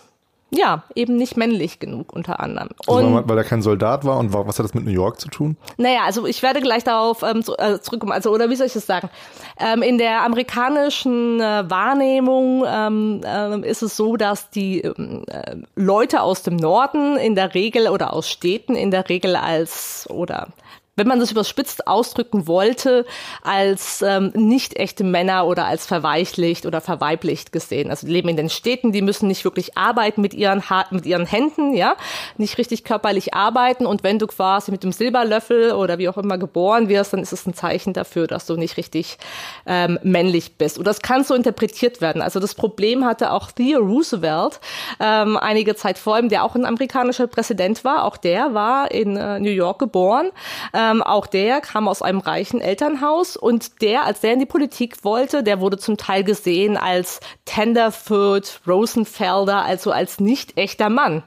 ja, eben nicht männlich genug unter anderem. Also und, weil, weil er kein Soldat war und was hat das mit New York zu tun? Naja, also ich werde gleich darauf ähm, äh, zurückkommen. Also, oder wie soll ich das sagen? Ähm, in der amerikanischen äh, Wahrnehmung ähm, äh, ist es so, dass die ähm, äh, Leute aus dem Norden in der Regel oder aus Städten in der Regel als oder wenn man das überspitzt ausdrücken wollte, als ähm, nicht echte Männer oder als verweichlicht oder verweiblicht gesehen. Also die leben in den Städten, die müssen nicht wirklich arbeiten mit ihren, ha mit ihren Händen, ja, nicht richtig körperlich arbeiten. Und wenn du quasi mit dem Silberlöffel oder wie auch immer geboren wirst, dann ist es ein Zeichen dafür, dass du nicht richtig ähm, männlich bist. Und das kann so interpretiert werden. Also das Problem hatte auch Theo Roosevelt ähm, einige Zeit vor ihm, der auch ein amerikanischer Präsident war. Auch der war in äh, New York geboren. Äh, ähm, auch der kam aus einem reichen Elternhaus und der, als der in die Politik wollte, der wurde zum Teil gesehen als Tenderfoot, Rosenfelder, also als nicht echter Mann.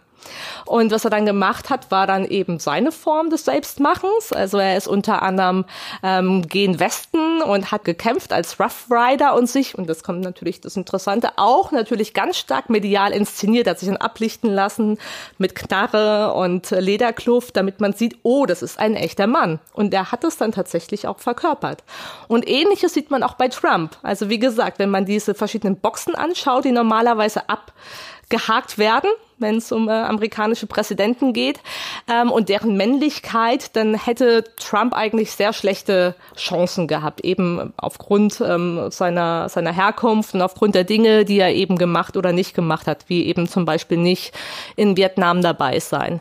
Und was er dann gemacht hat, war dann eben seine Form des Selbstmachens. Also er ist unter anderem ähm, gen Westen und hat gekämpft als Rough Rider und sich, und das kommt natürlich das Interessante, auch natürlich ganz stark medial inszeniert, hat sich dann ablichten lassen mit Knarre und Lederkluft, damit man sieht, oh, das ist ein echter Mann. Und er hat es dann tatsächlich auch verkörpert. Und ähnliches sieht man auch bei Trump. Also wie gesagt, wenn man diese verschiedenen Boxen anschaut, die normalerweise abgehakt werden, wenn es um äh, amerikanische Präsidenten geht ähm, und deren Männlichkeit, dann hätte Trump eigentlich sehr schlechte Chancen gehabt, eben aufgrund ähm, seiner, seiner Herkunft und aufgrund der Dinge, die er eben gemacht oder nicht gemacht hat, wie eben zum Beispiel nicht in Vietnam dabei sein.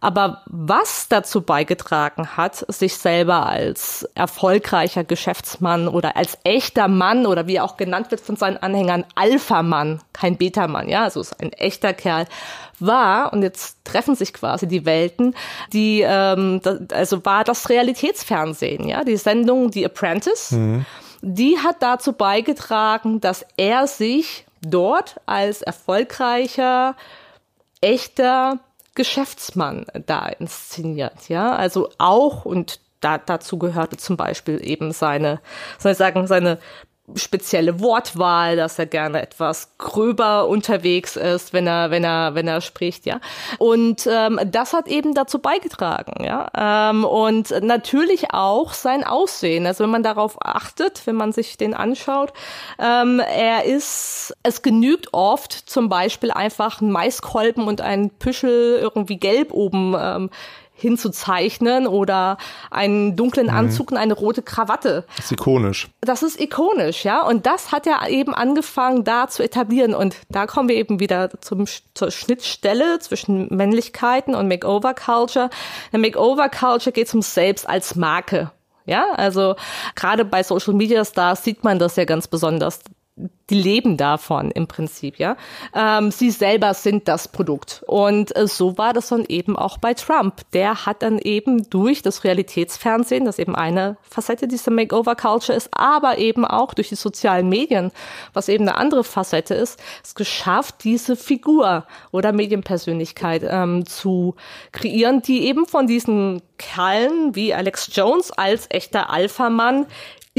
Aber was dazu beigetragen hat, sich selber als erfolgreicher Geschäftsmann oder als echter Mann oder wie er auch genannt wird von seinen Anhängern, Alpha-Mann, kein Beta-Mann, ja, also ist ein echter Kerl, war, und jetzt treffen sich quasi die Welten, die, ähm, also war das Realitätsfernsehen, ja, die Sendung The Apprentice, mhm. die hat dazu beigetragen, dass er sich dort als erfolgreicher, echter Geschäftsmann da inszeniert, ja, also auch und da, dazu gehörte zum Beispiel eben seine, soll ich sagen, seine spezielle Wortwahl, dass er gerne etwas gröber unterwegs ist, wenn er, wenn er, wenn er spricht, ja. Und ähm, das hat eben dazu beigetragen, ja. Ähm, und natürlich auch sein Aussehen. Also wenn man darauf achtet, wenn man sich den anschaut, ähm, er ist, es genügt oft zum Beispiel einfach ein Maiskolben und ein Püschel irgendwie gelb oben ähm, hinzuzeichnen oder einen dunklen mhm. Anzug und eine rote Krawatte. Das ist ikonisch. Das ist ikonisch, ja. Und das hat er eben angefangen, da zu etablieren. Und da kommen wir eben wieder zum, zur Schnittstelle zwischen Männlichkeiten und Makeover-Culture. Der Makeover-Culture geht um Selbst als Marke. Ja, also gerade bei Social Media Stars sieht man das ja ganz besonders die leben davon im Prinzip, ja. Ähm, sie selber sind das Produkt. Und äh, so war das dann eben auch bei Trump. Der hat dann eben durch das Realitätsfernsehen, das eben eine Facette dieser Makeover-Culture ist, aber eben auch durch die sozialen Medien, was eben eine andere Facette ist, es geschafft, diese Figur oder Medienpersönlichkeit ähm, zu kreieren, die eben von diesen Kerlen wie Alex Jones als echter Alpha-Mann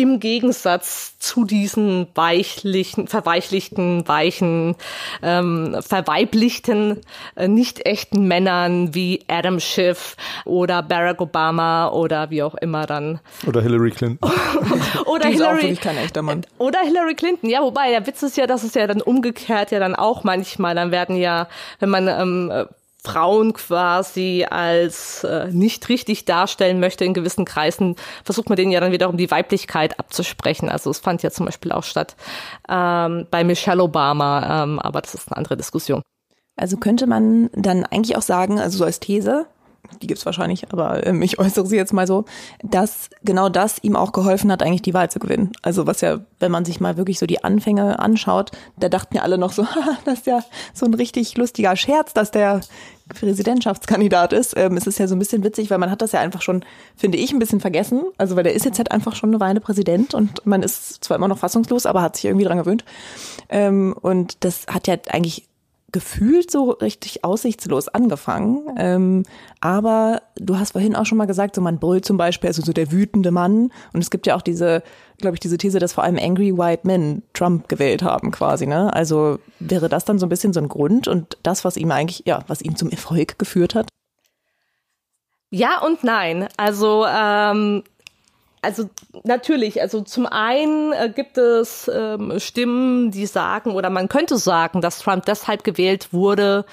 im Gegensatz zu diesen weichlichen, verweichlichten, weichen, ähm, verweiblichten, äh, nicht echten Männern wie Adam Schiff oder Barack Obama oder wie auch immer dann. Oder Hillary Clinton. oder Die Hillary. Ist auch wirklich kein echter Mann. Oder Hillary Clinton. Ja, wobei der Witz ist ja, dass es ja dann umgekehrt ja dann auch manchmal, dann werden ja, wenn man ähm, Frauen quasi als äh, nicht richtig darstellen möchte in gewissen Kreisen, versucht man denen ja dann wiederum die Weiblichkeit abzusprechen. Also es fand ja zum Beispiel auch statt ähm, bei Michelle Obama, ähm, aber das ist eine andere Diskussion. Also könnte man dann eigentlich auch sagen, also so als These, die gibt's wahrscheinlich, aber ähm, ich äußere sie jetzt mal so, dass genau das ihm auch geholfen hat, eigentlich die Wahl zu gewinnen. Also was ja, wenn man sich mal wirklich so die Anfänge anschaut, da dachten ja alle noch so, das ist ja so ein richtig lustiger Scherz, dass der Präsidentschaftskandidat ist. Ähm, es ist ja so ein bisschen witzig, weil man hat das ja einfach schon, finde ich, ein bisschen vergessen. Also weil der ist jetzt halt einfach schon eine Weile Präsident und man ist zwar immer noch fassungslos, aber hat sich irgendwie dran gewöhnt. Ähm, und das hat ja eigentlich gefühlt so richtig aussichtslos angefangen. Ähm, aber du hast vorhin auch schon mal gesagt, so man brüllt zum Beispiel, also so der wütende Mann. Und es gibt ja auch diese, glaube ich, diese These, dass vor allem Angry White Men Trump gewählt haben quasi. Ne? Also wäre das dann so ein bisschen so ein Grund und das, was ihm eigentlich, ja, was ihm zum Erfolg geführt hat? Ja und nein. Also ähm, also natürlich, also zum einen äh, gibt es ähm, Stimmen, die sagen, oder man könnte sagen, dass Trump deshalb gewählt wurde,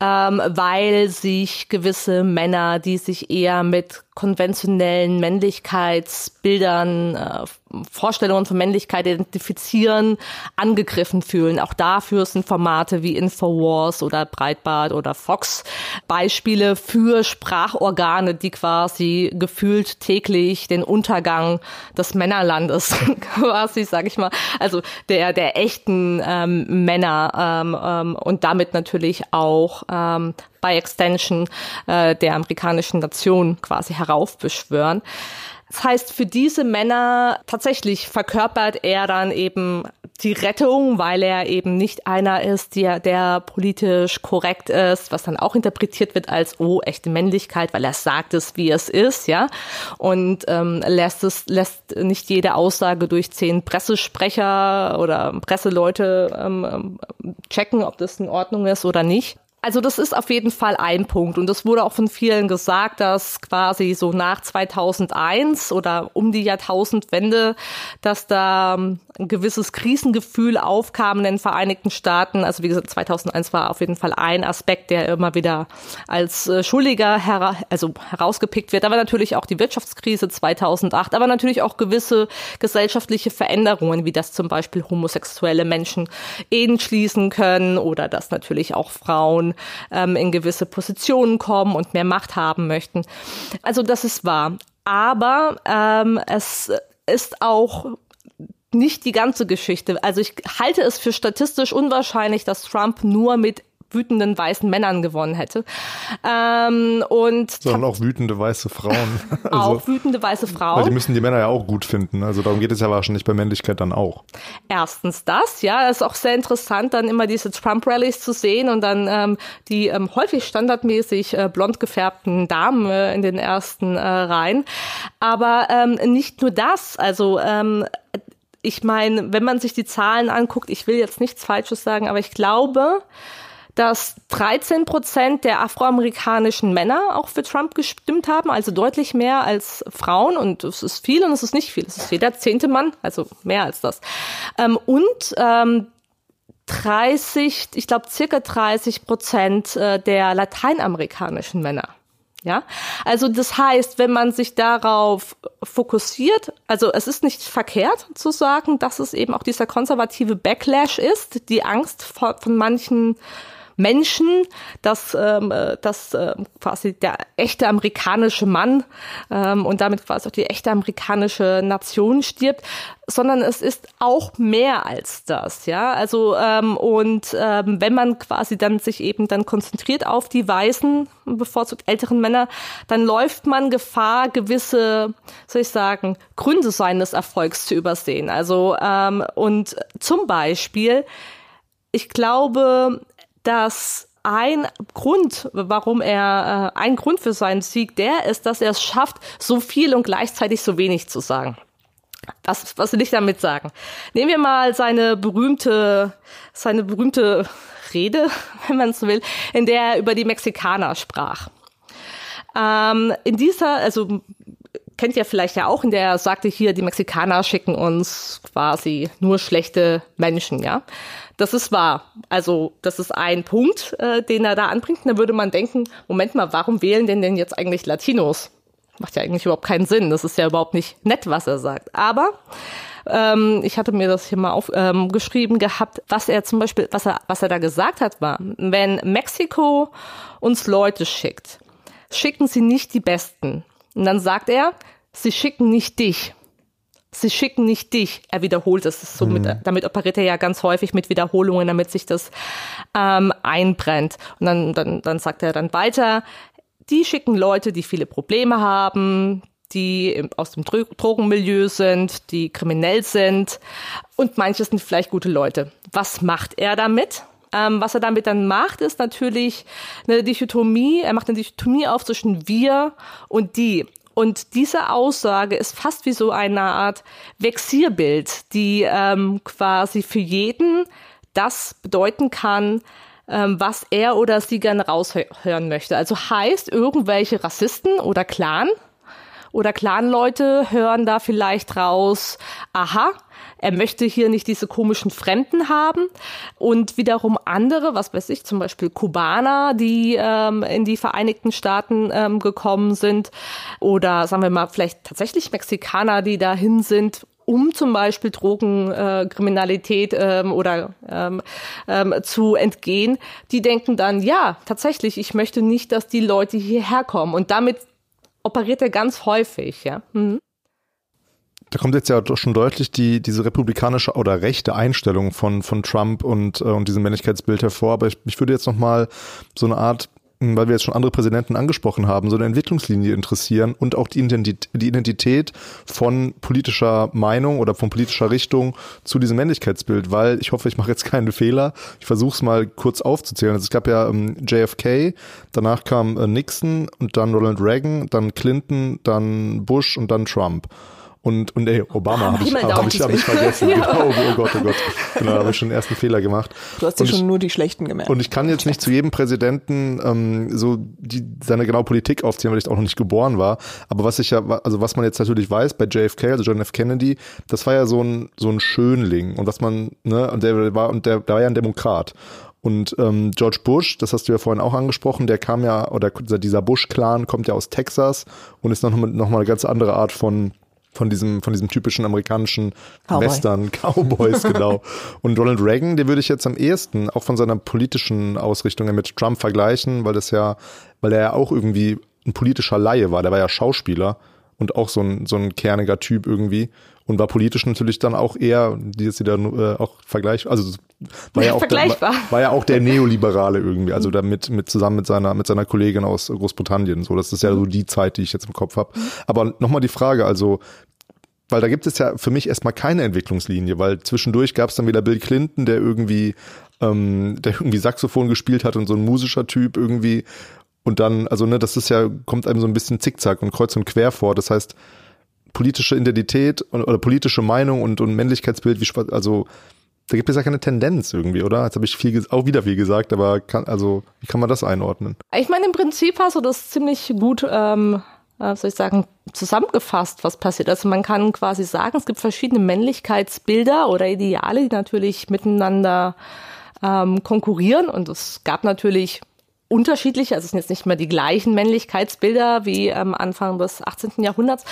ähm, weil sich gewisse Männer, die sich eher mit konventionellen Männlichkeitsbildern, äh, Vorstellungen von Männlichkeit identifizieren, angegriffen fühlen. Auch dafür sind Formate wie Infowars oder Breitbart oder Fox Beispiele für Sprachorgane, die quasi gefühlt täglich den Untergang des Männerlandes quasi, sag ich mal, also der der echten ähm, Männer ähm, ähm, und damit natürlich auch ähm, by extension äh, der amerikanischen Nation quasi heraufbeschwören. Das heißt, für diese Männer tatsächlich verkörpert er dann eben die Rettung, weil er eben nicht einer ist, der, der politisch korrekt ist, was dann auch interpretiert wird als, oh, echte Männlichkeit, weil er sagt es, wie es ist, ja, und ähm, lässt es, lässt nicht jede Aussage durch zehn Pressesprecher oder Presseleute ähm, checken, ob das in Ordnung ist oder nicht. Also das ist auf jeden Fall ein Punkt. Und es wurde auch von vielen gesagt, dass quasi so nach 2001 oder um die Jahrtausendwende, dass da ein gewisses Krisengefühl aufkam in den Vereinigten Staaten. Also wie gesagt, 2001 war auf jeden Fall ein Aspekt, der immer wieder als äh, Schuldiger hera also herausgepickt wird. Aber natürlich auch die Wirtschaftskrise 2008, aber natürlich auch gewisse gesellschaftliche Veränderungen, wie das zum Beispiel homosexuelle Menschen Ehen schließen können oder dass natürlich auch Frauen ähm, in gewisse Positionen kommen und mehr Macht haben möchten. Also das ist wahr. Aber ähm, es ist auch nicht die ganze Geschichte. Also ich halte es für statistisch unwahrscheinlich, dass Trump nur mit wütenden weißen Männern gewonnen hätte. Ähm, und Sondern auch wütende weiße Frauen. also, auch wütende weiße Frauen. Weil die müssen die Männer ja auch gut finden. Also darum geht es ja wahrscheinlich bei Männlichkeit dann auch. Erstens das, ja. Es ist auch sehr interessant, dann immer diese Trump-Rallies zu sehen und dann ähm, die ähm, häufig standardmäßig äh, blond gefärbten Damen äh, in den ersten äh, Reihen. Aber ähm, nicht nur das. Also ähm, ich meine, wenn man sich die Zahlen anguckt, ich will jetzt nichts Falsches sagen, aber ich glaube, dass 13 Prozent der afroamerikanischen Männer auch für Trump gestimmt haben, also deutlich mehr als Frauen. Und es ist viel und es ist nicht viel. Es ist jeder zehnte Mann, also mehr als das. Ähm, und ähm, 30, ich glaube circa 30 Prozent äh, der lateinamerikanischen Männer. Ja, also das heißt, wenn man sich darauf fokussiert, also es ist nicht verkehrt zu sagen, dass es eben auch dieser konservative Backlash ist, die Angst von, von manchen Menschen, dass, ähm, äh, dass äh, quasi der echte amerikanische Mann ähm, und damit quasi auch die echte amerikanische Nation stirbt, sondern es ist auch mehr als das, ja. Also ähm, und ähm, wenn man quasi dann sich eben dann konzentriert auf die weißen, bevorzugt älteren Männer, dann läuft man Gefahr, gewisse, soll ich sagen, Gründe seines Erfolgs zu übersehen. Also ähm, und zum Beispiel, ich glaube, dass ein Grund, warum er, äh, ein Grund für seinen Sieg der ist, dass er es schafft, so viel und gleichzeitig so wenig zu sagen. Was, was will ich damit sagen? Nehmen wir mal seine berühmte, seine berühmte Rede, wenn man es will, in der er über die Mexikaner sprach. Ähm, in dieser, also kennt ihr vielleicht ja auch, in der er sagte hier, die Mexikaner schicken uns quasi nur schlechte Menschen, ja. Das ist wahr. Also das ist ein Punkt, äh, den er da anbringt. Da würde man denken, Moment mal, warum wählen denn denn jetzt eigentlich Latinos? Macht ja eigentlich überhaupt keinen Sinn. Das ist ja überhaupt nicht nett, was er sagt. Aber ähm, ich hatte mir das hier mal aufgeschrieben ähm, gehabt, was er zum Beispiel, was er, was er da gesagt hat, war, wenn Mexiko uns Leute schickt, schicken sie nicht die Besten. Und dann sagt er, sie schicken nicht dich sie schicken nicht dich. Er wiederholt es. So mit, mhm. damit operiert er ja ganz häufig mit Wiederholungen, damit sich das ähm, einbrennt. Und dann, dann, dann sagt er dann weiter, die schicken Leute, die viele Probleme haben, die aus dem Drogenmilieu sind, die kriminell sind und manche sind vielleicht gute Leute. Was macht er damit? Ähm, was er damit dann macht, ist natürlich eine Dichotomie. Er macht eine Dichotomie auf zwischen wir und die. Und diese Aussage ist fast wie so eine Art Vexierbild, die ähm, quasi für jeden das bedeuten kann, ähm, was er oder sie gerne raushören möchte. Also heißt, irgendwelche Rassisten oder Clan oder Clanleute hören da vielleicht raus, aha, er möchte hier nicht diese komischen Fremden haben. Und wiederum andere, was weiß ich, zum Beispiel Kubaner, die ähm, in die Vereinigten Staaten ähm, gekommen sind. Oder sagen wir mal, vielleicht tatsächlich Mexikaner, die dahin sind, um zum Beispiel Drogenkriminalität äh, ähm, oder ähm, ähm, zu entgehen, die denken dann, ja, tatsächlich, ich möchte nicht, dass die Leute hierher kommen. Und damit operiert er ganz häufig, ja. Mhm. Da kommt jetzt ja schon deutlich die, diese republikanische oder rechte Einstellung von, von Trump und, äh, und diesem Männlichkeitsbild hervor. Aber ich, ich würde jetzt nochmal so eine Art weil wir jetzt schon andere Präsidenten angesprochen haben, so eine Entwicklungslinie interessieren und auch die Identität von politischer Meinung oder von politischer Richtung zu diesem Männlichkeitsbild, weil ich hoffe, ich mache jetzt keinen Fehler. Ich versuche es mal kurz aufzuzählen. Also es gab ja ähm, JFK, danach kam äh, Nixon und dann Ronald Reagan, dann Clinton, dann Bush und dann Trump. Und, und ey, Obama habe ich, hab ich, hab ich vergessen. ja. genau, oh Gott, oh Gott. Genau, da habe ich schon den ersten Fehler gemacht. Du hast dir schon nur die schlechten gemerkt. Und ich kann jetzt nicht zu jedem Präsidenten ähm, so die, seine genaue Politik aufziehen, weil ich auch noch nicht geboren war. Aber was ich ja, also was man jetzt natürlich weiß bei JFK, also John F. Kennedy, das war ja so ein, so ein Schönling. Und was man, ne, und der war, und der, der war ja ein Demokrat. Und ähm, George Bush, das hast du ja vorhin auch angesprochen, der kam ja, oder dieser Bush-Clan kommt ja aus Texas und ist noch, noch mal eine ganz andere Art von von diesem, von diesem typischen amerikanischen Cowboy. Western Cowboys, genau. Und Ronald Reagan, den würde ich jetzt am ehesten auch von seiner politischen Ausrichtung mit Trump vergleichen, weil das ja, weil er ja auch irgendwie ein politischer Laie war. Der war ja Schauspieler und auch so ein, so ein kerniger Typ irgendwie und war politisch natürlich dann auch eher, die jetzt wieder äh, auch vergleich, also war ja, auch der, war ja auch der Neoliberale irgendwie, also damit mit zusammen mit seiner mit seiner Kollegin aus Großbritannien. So, das ist ja so die Zeit, die ich jetzt im Kopf habe. Aber nochmal die Frage, also weil da gibt es ja für mich erstmal keine Entwicklungslinie, weil zwischendurch gab es dann wieder Bill Clinton, der irgendwie, ähm, der irgendwie Saxophon gespielt hat und so ein musischer Typ irgendwie. Und dann, also ne, das ist ja, kommt einem so ein bisschen zickzack und kreuz und quer vor. Das heißt, politische Identität oder politische Meinung und, und Männlichkeitsbild, wie also da gibt es ja keine Tendenz irgendwie, oder? Jetzt habe ich viel, auch wieder viel gesagt, aber kann, also wie kann man das einordnen? Ich meine, im Prinzip hast du das ziemlich gut ähm, äh, soll ich sagen, zusammengefasst, was passiert. Also man kann quasi sagen, es gibt verschiedene Männlichkeitsbilder oder Ideale, die natürlich miteinander ähm, konkurrieren. Und es gab natürlich unterschiedliche, also es sind jetzt nicht mehr die gleichen Männlichkeitsbilder wie ähm, Anfang des 18. Jahrhunderts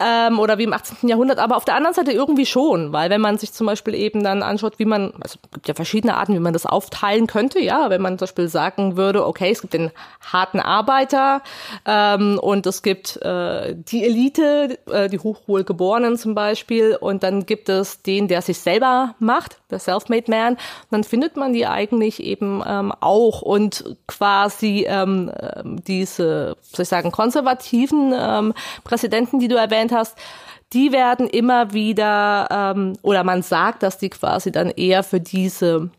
ähm, oder wie im 18. Jahrhundert, aber auf der anderen Seite irgendwie schon, weil wenn man sich zum Beispiel eben dann anschaut, wie man, also es gibt ja verschiedene Arten, wie man das aufteilen könnte, ja, wenn man zum Beispiel sagen würde, okay, es gibt den harten Arbeiter ähm, und es gibt äh, die Elite, äh, die Hochwohlgeborenen zum Beispiel und dann gibt es den, der sich selber macht, der Self-Made Man, dann findet man die eigentlich eben ähm, auch und quasi ähm, diese, soll ich sagen, konservativen ähm, Präsidenten, die du erwähnt hast, die werden immer wieder, ähm, oder man sagt, dass die quasi dann eher für diese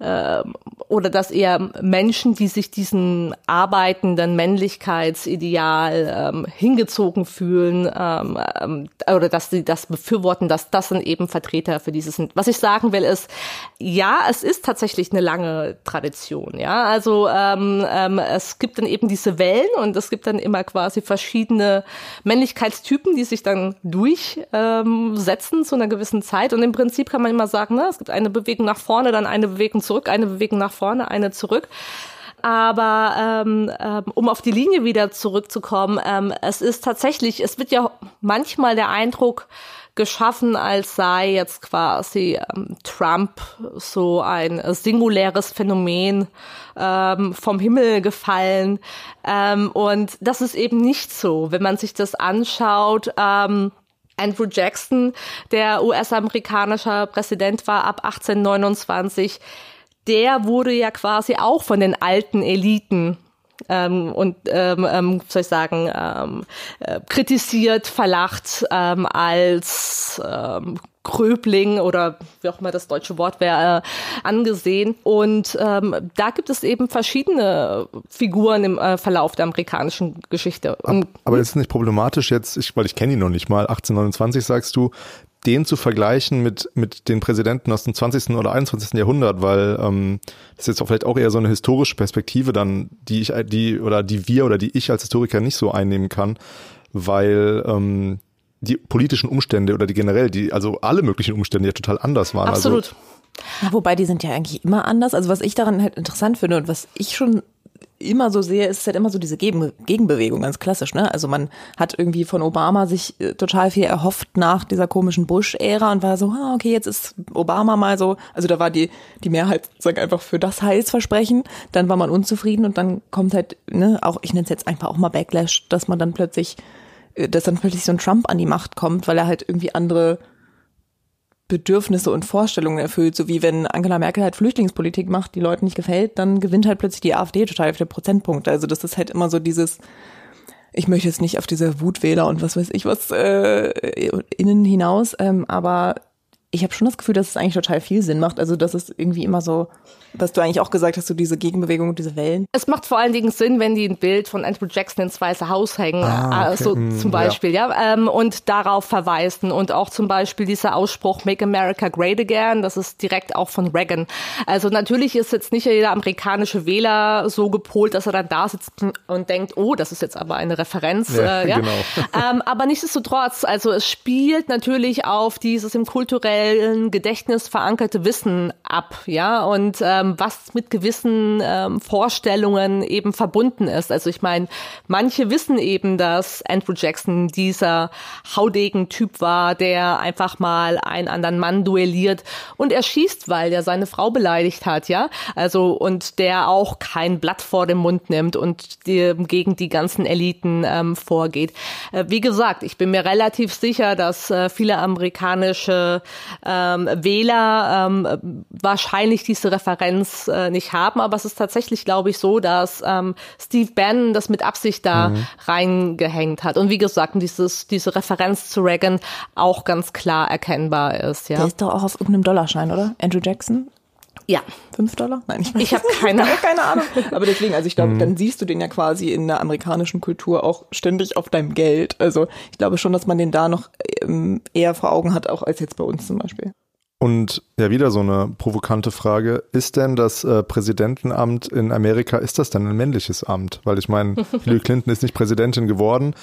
ähm, oder dass eher Menschen, die sich diesen arbeitenden Männlichkeitsideal ähm, hingezogen fühlen ähm, ähm, oder dass sie das befürworten, dass das dann eben Vertreter für dieses sind. Was ich sagen will ist, ja, es ist tatsächlich eine lange Tradition. Ja, also ähm, ähm, es gibt dann eben diese Wellen und es gibt dann immer quasi verschiedene Männlichkeitstypen, die sich dann durchsetzen zu einer gewissen Zeit. Und im Prinzip kann man immer sagen, ne, es gibt eine Bewegung nach vorne, dann eine Bewegung zurück, eine Bewegung nach vorne, eine zurück. Aber ähm, ähm, um auf die Linie wieder zurückzukommen, ähm, es ist tatsächlich, es wird ja manchmal der Eindruck geschaffen, als sei jetzt quasi ähm, Trump so ein singuläres Phänomen ähm, vom Himmel gefallen. Ähm, und das ist eben nicht so. Wenn man sich das anschaut, ähm, Andrew Jackson, der US-amerikanischer Präsident war ab 1829, der wurde ja quasi auch von den alten Eliten ähm, und ähm, ähm, soll ich sagen ähm, äh, kritisiert, verlacht ähm, als ähm, Kröbling oder wie auch immer das deutsche Wort wäre, äh, angesehen. Und ähm, da gibt es eben verschiedene Figuren im äh, Verlauf der amerikanischen Geschichte. Und, aber ist nicht problematisch jetzt, ich, weil ich kenne ihn noch nicht mal, 1829 sagst du, den zu vergleichen mit, mit den Präsidenten aus dem 20. oder 21. Jahrhundert, weil ähm, das ist jetzt vielleicht auch eher so eine historische Perspektive dann, die ich, die oder die wir oder die ich als Historiker nicht so einnehmen kann, weil ähm, die politischen Umstände oder die generell, die, also alle möglichen Umstände ja total anders waren. Also Absolut. Also, ja, wobei die sind ja eigentlich immer anders. Also was ich daran halt interessant finde und was ich schon immer so sehe, ist es halt immer so diese Gegenbewegung, ganz klassisch. Ne? Also man hat irgendwie von Obama sich äh, total viel erhofft nach dieser komischen Bush-Ära und war so, ah, okay, jetzt ist Obama mal so, also da war die, die Mehrheit sozusagen einfach für das Heilsversprechen, dann war man unzufrieden und dann kommt halt, ne, auch, ich nenne es jetzt einfach auch mal Backlash, dass man dann plötzlich, äh, dass dann plötzlich so ein Trump an die Macht kommt, weil er halt irgendwie andere Bedürfnisse und Vorstellungen erfüllt, so wie wenn Angela Merkel halt Flüchtlingspolitik macht, die Leuten nicht gefällt, dann gewinnt halt plötzlich die AfD total viele Prozentpunkte. Also das ist halt immer so dieses, ich möchte jetzt nicht auf diese Wutwähler und was weiß ich was äh, innen hinaus, ähm, aber ich habe schon das Gefühl, dass es eigentlich total viel Sinn macht. Also dass es irgendwie immer so was du eigentlich auch gesagt hast, so diese Gegenbewegung und diese Wellen. Es macht vor allen Dingen Sinn, wenn die ein Bild von Andrew Jackson ins Weiße Haus hängen, ah, okay. so mm, zum Beispiel, ja, ja ähm, und darauf verweisen und auch zum Beispiel dieser Ausspruch Make America Great Again, das ist direkt auch von Reagan. Also natürlich ist jetzt nicht jeder amerikanische Wähler so gepolt, dass er dann da sitzt und denkt, oh, das ist jetzt aber eine Referenz, ja, äh, ja. Genau. ähm, aber nichtsdestotrotz, also es spielt natürlich auf dieses im kulturellen Gedächtnis verankerte Wissen ab, ja, und äh, ähm, was mit gewissen ähm, Vorstellungen eben verbunden ist. Also ich meine, manche wissen eben, dass Andrew Jackson dieser haudegen Typ war, der einfach mal einen anderen Mann duelliert und er schießt, weil er seine Frau beleidigt hat, ja. Also und der auch kein Blatt vor den Mund nimmt und die, gegen die ganzen Eliten ähm, vorgeht. Äh, wie gesagt, ich bin mir relativ sicher, dass äh, viele amerikanische ähm, Wähler ähm, wahrscheinlich diese Referenz äh, nicht haben, aber es ist tatsächlich, glaube ich, so, dass ähm, Steve Bannon das mit Absicht da mhm. reingehängt hat. Und wie gesagt, dieses, diese Referenz zu Reagan auch ganz klar erkennbar ist. Ja. Der ist doch auch auf irgendeinem Dollarschein, oder? Andrew Jackson? Ja. Fünf Dollar? Nein, ich, ich habe keine, keine Ahnung. Aber deswegen, also ich glaube, mhm. dann siehst du den ja quasi in der amerikanischen Kultur auch ständig auf deinem Geld. Also ich glaube schon, dass man den da noch ähm, eher vor Augen hat, auch als jetzt bei uns zum Beispiel. Und ja, wieder so eine provokante Frage. Ist denn das äh, Präsidentenamt in Amerika, ist das denn ein männliches Amt? Weil ich meine, Hillary Clinton ist nicht Präsidentin geworden.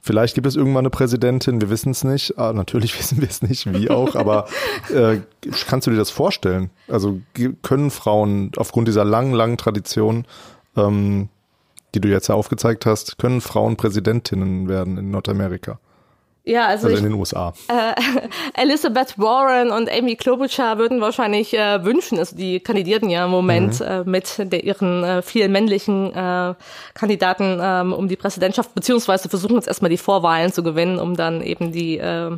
Vielleicht gibt es irgendwann eine Präsidentin, wir wissen es nicht. Ah, natürlich wissen wir es nicht, wie auch, aber äh, kannst du dir das vorstellen? Also können Frauen aufgrund dieser langen, langen Tradition, ähm, die du jetzt ja aufgezeigt hast, können Frauen Präsidentinnen werden in Nordamerika? Ja, also, also ich, in den USA. Äh, Elizabeth Warren und Amy Klobuchar würden wahrscheinlich äh, wünschen, also die kandidierten ja im Moment mhm. äh, mit der, ihren äh, vielen männlichen äh, Kandidaten ähm, um die Präsidentschaft, beziehungsweise versuchen jetzt erstmal die Vorwahlen zu gewinnen, um dann eben die äh,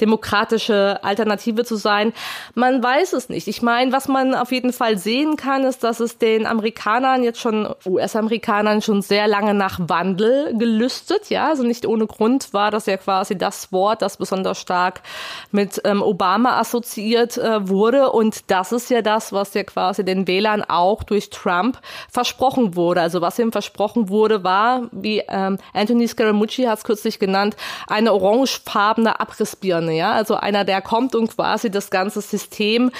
demokratische Alternative zu sein. Man weiß es nicht. Ich meine, was man auf jeden Fall sehen kann, ist, dass es den Amerikanern jetzt schon, US-Amerikanern schon sehr lange nach Wandel gelüstet, ja, also nicht ohne Grund war das ja quasi das das Wort, das besonders stark mit ähm, Obama assoziiert äh, wurde. Und das ist ja das, was ja quasi den Wählern auch durch Trump versprochen wurde. Also was ihm versprochen wurde, war, wie ähm, Anthony Scaramucci hat es kürzlich genannt, eine orangefarbene Abrissbirne. Ja? Also einer, der kommt und quasi das ganze System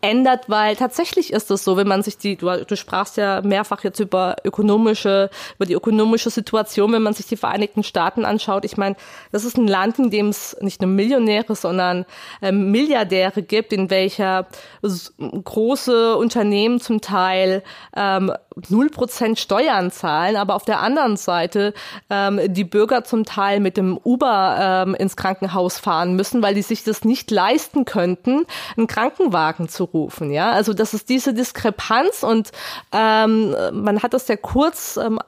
ändert, weil tatsächlich ist es so, wenn man sich die, du, du sprachst ja mehrfach jetzt über ökonomische, über die ökonomische Situation, wenn man sich die Vereinigten Staaten anschaut. Ich meine, das ist ein Land, in dem es nicht nur Millionäre, sondern äh, Milliardäre gibt, in welcher große Unternehmen zum Teil ähm, 0% Steuern zahlen, aber auf der anderen Seite ähm, die Bürger zum Teil mit dem Uber ähm, ins Krankenhaus fahren müssen, weil die sich das nicht leisten könnten, einen Krankenwagen zu rufen. Ja, also das ist diese Diskrepanz und ähm, man hat das ja kurz ähm,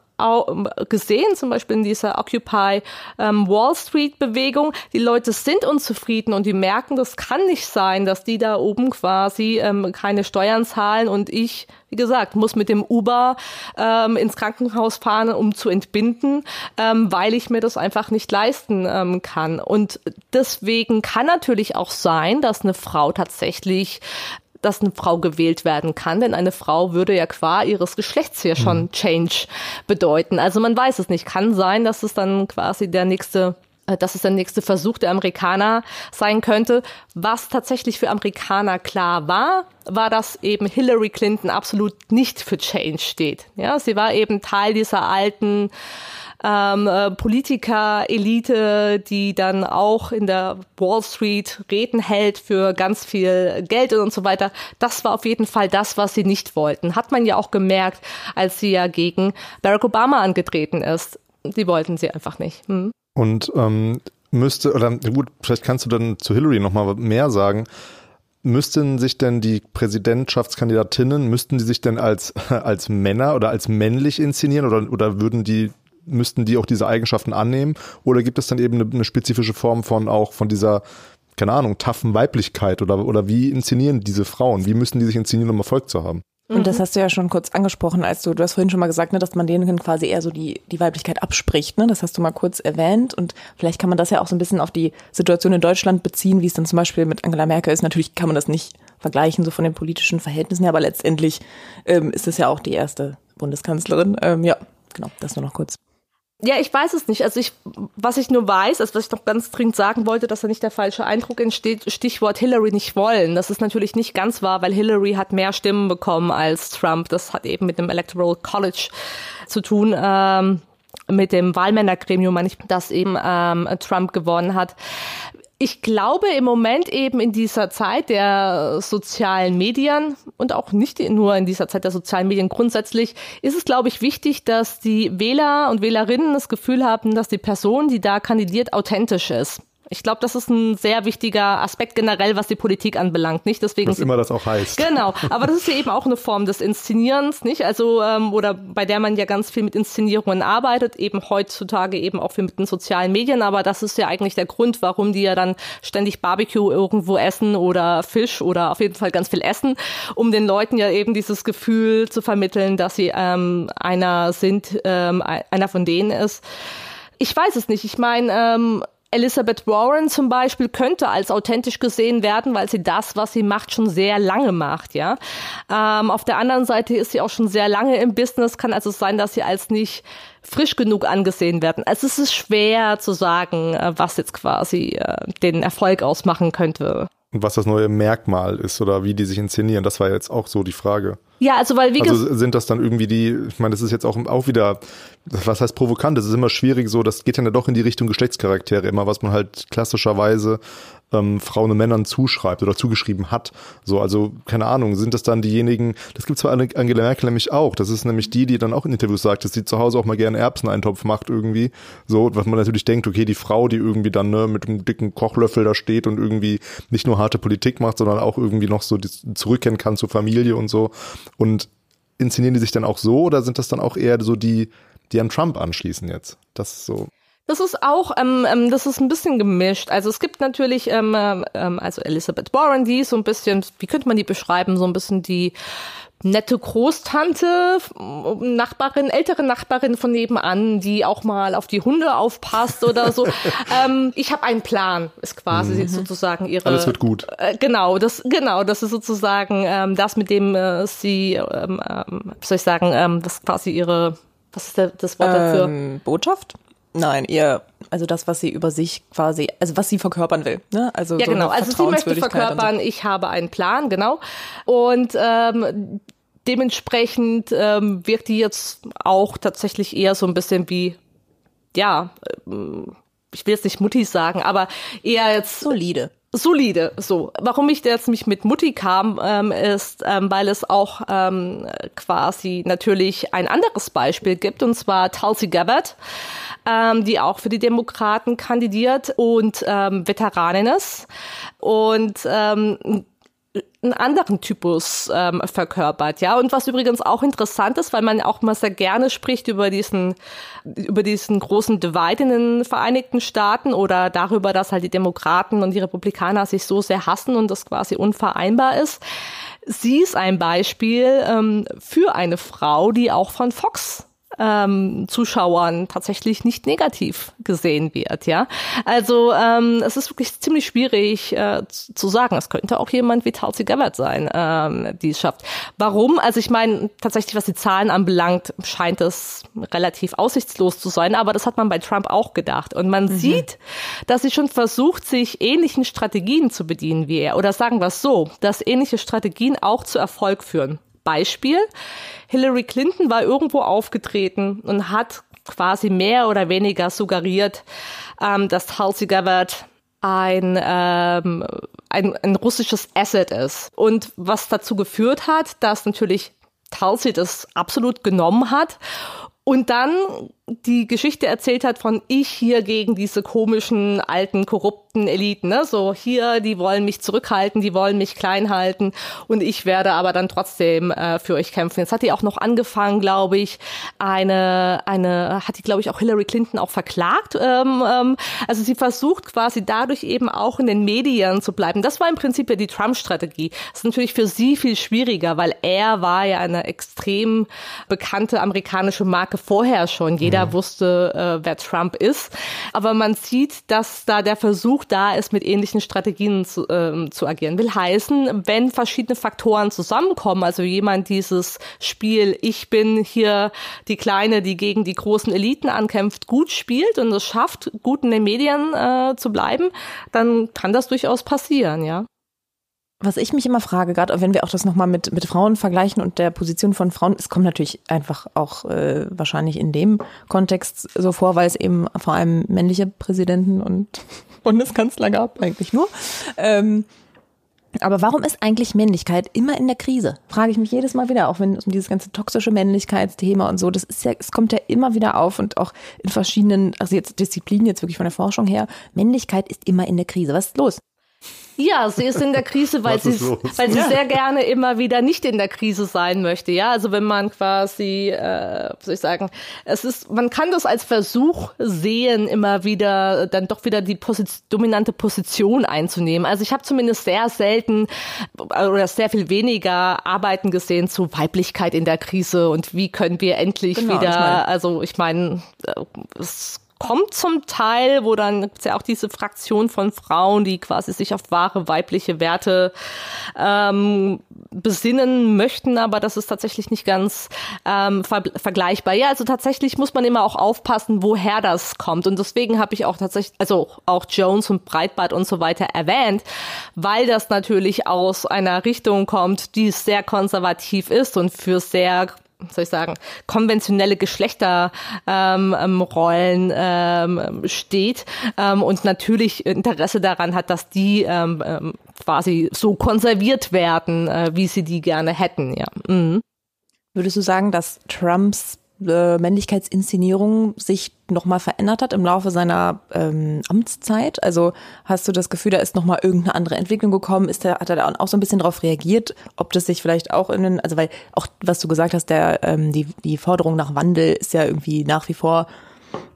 gesehen, zum Beispiel in dieser Occupy ähm, Wall Street Bewegung. Die Leute sind unzufrieden und die merken, das kann nicht sein, dass die da oben quasi ähm, keine Steuern zahlen und ich, wie gesagt, muss mit dem Uber ähm, ins Krankenhaus fahren, um zu entbinden, ähm, weil ich mir das einfach nicht leisten ähm, kann. Und deswegen kann natürlich auch sein, dass eine Frau tatsächlich dass eine Frau gewählt werden kann, denn eine Frau würde ja qua ihres Geschlechts hier schon mhm. Change bedeuten. Also man weiß es nicht. Kann sein, dass es dann quasi der nächste äh, dass es der nächste Versuch der Amerikaner sein könnte. Was tatsächlich für Amerikaner klar war, war, dass eben Hillary Clinton absolut nicht für Change steht. Ja, sie war eben Teil dieser alten ähm, äh, Politiker-Elite, die dann auch in der Wall Street Reden hält für ganz viel Geld und so weiter. Das war auf jeden Fall das, was sie nicht wollten. Hat man ja auch gemerkt, als sie ja gegen Barack Obama angetreten ist. Die wollten sie einfach nicht. Hm. Und ähm, müsste, oder gut, vielleicht kannst du dann zu Hillary nochmal mehr sagen. Müssten sich denn die Präsidentschaftskandidatinnen, müssten die sich denn als, als Männer oder als männlich inszenieren oder, oder würden die müssten die auch diese Eigenschaften annehmen? Oder gibt es dann eben eine, eine spezifische Form von auch von dieser keine Ahnung, taffen Weiblichkeit oder, oder wie inszenieren diese Frauen? Wie müssen die sich inszenieren, um Erfolg zu haben? Und das hast du ja schon kurz angesprochen, als du, du hast vorhin schon mal gesagt, ne, dass man denen quasi eher so die, die Weiblichkeit abspricht. Ne? Das hast du mal kurz erwähnt. Und vielleicht kann man das ja auch so ein bisschen auf die Situation in Deutschland beziehen, wie es dann zum Beispiel mit Angela Merkel ist. Natürlich kann man das nicht vergleichen, so von den politischen Verhältnissen her, aber letztendlich ähm, ist es ja auch die erste Bundeskanzlerin. Ähm, ja, genau, das nur noch kurz. Ja, ich weiß es nicht. Also ich, was ich nur weiß, also was ich noch ganz dringend sagen wollte, dass da nicht der falsche Eindruck entsteht, Stichwort Hillary nicht wollen. Das ist natürlich nicht ganz wahr, weil Hillary hat mehr Stimmen bekommen als Trump. Das hat eben mit dem Electoral College zu tun. Ähm, mit dem Wahlmännergremium, das eben ähm, Trump gewonnen hat ich glaube im Moment eben in dieser Zeit der sozialen Medien und auch nicht nur in dieser Zeit der sozialen Medien grundsätzlich ist es, glaube ich, wichtig, dass die Wähler und Wählerinnen das Gefühl haben, dass die Person, die da kandidiert, authentisch ist. Ich glaube, das ist ein sehr wichtiger Aspekt generell, was die Politik anbelangt, nicht? Deswegen was immer das auch heißt. Genau, aber das ist ja eben auch eine Form des Inszenierens, nicht? Also ähm, oder bei der man ja ganz viel mit Inszenierungen arbeitet, eben heutzutage eben auch viel mit den sozialen Medien. Aber das ist ja eigentlich der Grund, warum die ja dann ständig Barbecue irgendwo essen oder Fisch oder auf jeden Fall ganz viel essen, um den Leuten ja eben dieses Gefühl zu vermitteln, dass sie ähm, einer sind, ähm, einer von denen ist. Ich weiß es nicht. Ich meine, ähm, Elizabeth Warren zum Beispiel könnte als authentisch gesehen werden, weil sie das, was sie macht, schon sehr lange macht, ja. Ähm, auf der anderen Seite ist sie auch schon sehr lange im Business, kann also sein, dass sie als nicht frisch genug angesehen werden. Also es ist schwer zu sagen, äh, was jetzt quasi äh, den Erfolg ausmachen könnte. Und was das neue Merkmal ist oder wie die sich inszenieren, das war jetzt auch so die Frage. Ja, also weil wie Also sind das dann irgendwie die, ich meine, das ist jetzt auch, auch wieder, was heißt provokant, das ist immer schwierig so, das geht ja doch in die Richtung Geschlechtscharaktere, immer was man halt klassischerweise ähm, Frauen und Männern zuschreibt oder zugeschrieben hat. So, also keine Ahnung, sind das dann diejenigen, das gibt zwar Angela Merkel nämlich auch, das ist nämlich die, die dann auch in Interviews sagt, dass sie zu Hause auch mal gerne Erbseneintopf macht irgendwie. So, was man natürlich denkt, okay, die Frau, die irgendwie dann ne, mit einem dicken Kochlöffel da steht und irgendwie nicht nur harte Politik macht, sondern auch irgendwie noch so zurückkehren kann zur Familie und so. Und inszenieren die sich dann auch so oder sind das dann auch eher so die, die an Trump anschließen jetzt? Das ist so. Das ist auch, ähm, ähm, das ist ein bisschen gemischt. Also es gibt natürlich, ähm, ähm, also Elizabeth Warren, die ist so ein bisschen, wie könnte man die beschreiben, so ein bisschen die nette Großtante, Nachbarin, ältere Nachbarin von nebenan, die auch mal auf die Hunde aufpasst oder so. ähm, ich habe einen Plan, ist quasi mhm. sozusagen ihre. Alles wird gut. Äh, genau, das genau, das ist sozusagen ähm, das, mit dem äh, sie, ähm, ähm, wie soll ich sagen, ähm, das quasi ihre, was ist der, das Wort dafür? Ähm, Botschaft? Nein, ihr, also das, was sie über sich quasi, also was sie verkörpern will. Ne? Also ja, so genau. Also sie möchte verkörpern, so. ich habe einen Plan, genau. Und ähm, dementsprechend ähm, wirkt die jetzt auch tatsächlich eher so ein bisschen wie, ja, ähm, ich will jetzt nicht Mutti sagen, aber eher jetzt solide solide. So, warum ich jetzt mich mit Mutti kam, ähm, ist, ähm, weil es auch ähm, quasi natürlich ein anderes Beispiel gibt, und zwar Tulsi Gabbard, ähm, die auch für die Demokraten kandidiert und ähm, Veteranin ist und ähm, einen anderen Typus ähm, verkörpert, ja. Und was übrigens auch interessant ist, weil man auch mal sehr gerne spricht über diesen, über diesen großen Divide in den Vereinigten Staaten oder darüber, dass halt die Demokraten und die Republikaner sich so sehr hassen und das quasi unvereinbar ist. Sie ist ein Beispiel ähm, für eine Frau, die auch von Fox ähm, Zuschauern tatsächlich nicht negativ gesehen wird. Ja, also ähm, es ist wirklich ziemlich schwierig äh, zu sagen. Es könnte auch jemand wie Tulsi Gabbard sein, ähm, die es schafft. Warum? Also ich meine tatsächlich, was die Zahlen anbelangt, scheint es relativ aussichtslos zu sein. Aber das hat man bei Trump auch gedacht. Und man mhm. sieht, dass sie schon versucht, sich ähnlichen Strategien zu bedienen wie er. Oder sagen wir es so, dass ähnliche Strategien auch zu Erfolg führen. Beispiel, Hillary Clinton war irgendwo aufgetreten und hat quasi mehr oder weniger suggeriert, ähm, dass Tulsi Gabbard ein, ähm, ein, ein russisches Asset ist. Und was dazu geführt hat, dass natürlich Tulsi das absolut genommen hat und dann die Geschichte erzählt hat von ich hier gegen diese komischen, alten, korrupten Eliten. Ne? So hier, die wollen mich zurückhalten, die wollen mich klein halten und ich werde aber dann trotzdem äh, für euch kämpfen. Jetzt hat die auch noch angefangen, glaube ich, eine, eine, hat die, glaube ich, auch Hillary Clinton auch verklagt. Ähm, ähm, also sie versucht quasi dadurch eben auch in den Medien zu bleiben. Das war im Prinzip ja die Trump-Strategie. Das ist natürlich für sie viel schwieriger, weil er war ja eine extrem bekannte amerikanische Marke vorher schon. Jeder mhm. wusste, äh, wer Trump ist. Aber man sieht, dass da der Versuch da ist, mit ähnlichen Strategien zu, äh, zu agieren. Will heißen, wenn verschiedene Faktoren zusammenkommen, also jemand dieses Spiel, ich bin hier die Kleine, die gegen die großen Eliten ankämpft, gut spielt und es schafft, gut in den Medien äh, zu bleiben, dann kann das durchaus passieren, ja. Was ich mich immer frage, gerade wenn wir auch das nochmal mit, mit Frauen vergleichen und der Position von Frauen, es kommt natürlich einfach auch äh, wahrscheinlich in dem Kontext so vor, weil es eben vor allem männliche Präsidenten und Bundeskanzler gab, eigentlich nur. Ähm, aber warum ist eigentlich Männlichkeit immer in der Krise? Frage ich mich jedes Mal wieder, auch wenn es um dieses ganze toxische Männlichkeitsthema und so, das ist ja, es kommt ja immer wieder auf und auch in verschiedenen, also jetzt Disziplinen, jetzt wirklich von der Forschung her, Männlichkeit ist immer in der Krise. Was ist los? Ja, sie ist in der Krise, weil sie, weil sie ja. sehr gerne immer wieder nicht in der Krise sein möchte. Ja, also wenn man quasi, äh, soll ich sagen, es ist, man kann das als Versuch sehen, immer wieder dann doch wieder die Position, dominante Position einzunehmen. Also ich habe zumindest sehr selten oder sehr viel weniger Arbeiten gesehen zu Weiblichkeit in der Krise und wie können wir endlich genau, wieder, ich mein, also ich meine, äh, es kommt zum Teil, wo dann gibt's ja auch diese Fraktion von Frauen, die quasi sich auf wahre weibliche Werte ähm, besinnen möchten, aber das ist tatsächlich nicht ganz ähm, ver vergleichbar. Ja, also tatsächlich muss man immer auch aufpassen, woher das kommt. Und deswegen habe ich auch tatsächlich, also auch Jones und Breitbart und so weiter erwähnt, weil das natürlich aus einer Richtung kommt, die sehr konservativ ist und für sehr soll ich sagen, konventionelle Geschlechterrollen ähm, ähm, ähm, steht ähm, und natürlich Interesse daran hat, dass die ähm, ähm, quasi so konserviert werden, äh, wie sie die gerne hätten. Ja. Mhm. Würdest du sagen, dass Trumps äh, Männlichkeitsinszenierung sich nochmal verändert hat im Laufe seiner ähm, Amtszeit? Also hast du das Gefühl, da ist nochmal irgendeine andere Entwicklung gekommen? Ist der, hat er da auch so ein bisschen darauf reagiert, ob das sich vielleicht auch in den, also weil auch was du gesagt hast, der ähm, die, die Forderung nach Wandel ist ja irgendwie nach wie vor,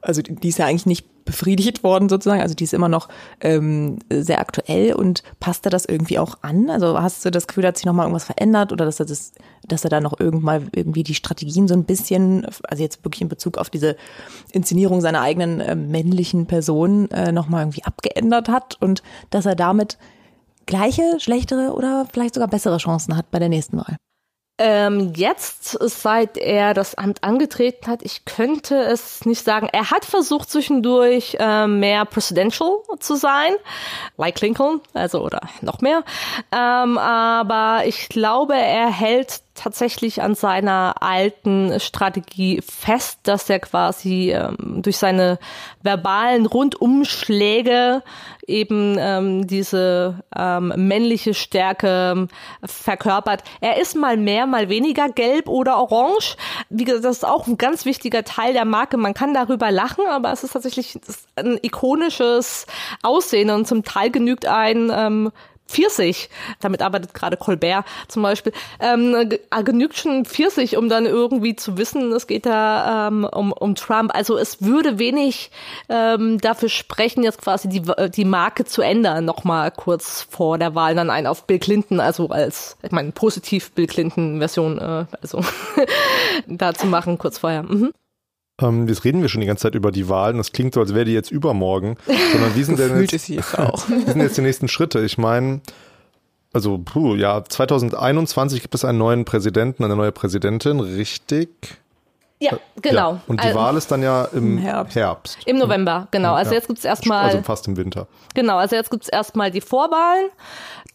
also die ist ja eigentlich nicht befriedigt worden sozusagen. Also die ist immer noch ähm, sehr aktuell und passt er das irgendwie auch an? Also hast du das Gefühl, hat sich nochmal irgendwas verändert oder dass er das, dass er da noch irgendwann irgendwie die Strategien so ein bisschen, also jetzt wirklich in Bezug auf diese Inszenierung seiner eigenen äh, männlichen Person äh, nochmal irgendwie abgeändert hat und dass er damit gleiche, schlechtere oder vielleicht sogar bessere Chancen hat bei der nächsten Wahl? Ähm, jetzt, seit er das Amt angetreten hat, ich könnte es nicht sagen. Er hat versucht zwischendurch äh, mehr presidential zu sein, like Lincoln, also oder noch mehr. Ähm, aber ich glaube, er hält tatsächlich an seiner alten Strategie fest, dass er quasi ähm, durch seine verbalen Rundumschläge eben ähm, diese ähm, männliche Stärke ähm, verkörpert. Er ist mal mehr, mal weniger gelb oder orange. Wie gesagt, das ist auch ein ganz wichtiger Teil der Marke. Man kann darüber lachen, aber es ist tatsächlich ein ikonisches Aussehen und zum Teil genügt ein ähm, Pfirsich, damit arbeitet gerade Colbert zum Beispiel, ähm, äh, genügt schon Pfirsich, um dann irgendwie zu wissen, es geht da ähm, um, um Trump. Also es würde wenig ähm, dafür sprechen, jetzt quasi die, die Marke zu ändern, nochmal kurz vor der Wahl dann ein auf Bill Clinton, also als, ich meine, positiv Bill Clinton-Version, äh, also da zu machen, kurz vorher. Mhm. Ähm, jetzt reden wir schon die ganze Zeit über die Wahlen. Das klingt so, als wäre die jetzt übermorgen. Sondern wie sind denn jetzt, jetzt auch. wie sind jetzt die nächsten Schritte? Ich meine, also puh, ja, 2021 gibt es einen neuen Präsidenten, eine neue Präsidentin, richtig? Ja, genau. Ja. Und die also, Wahl ist dann ja im Herbst. Herbst. Im November, genau. Also ja. jetzt gibt's erstmal. Also fast im Winter. Genau, also jetzt gibt's erstmal die Vorwahlen.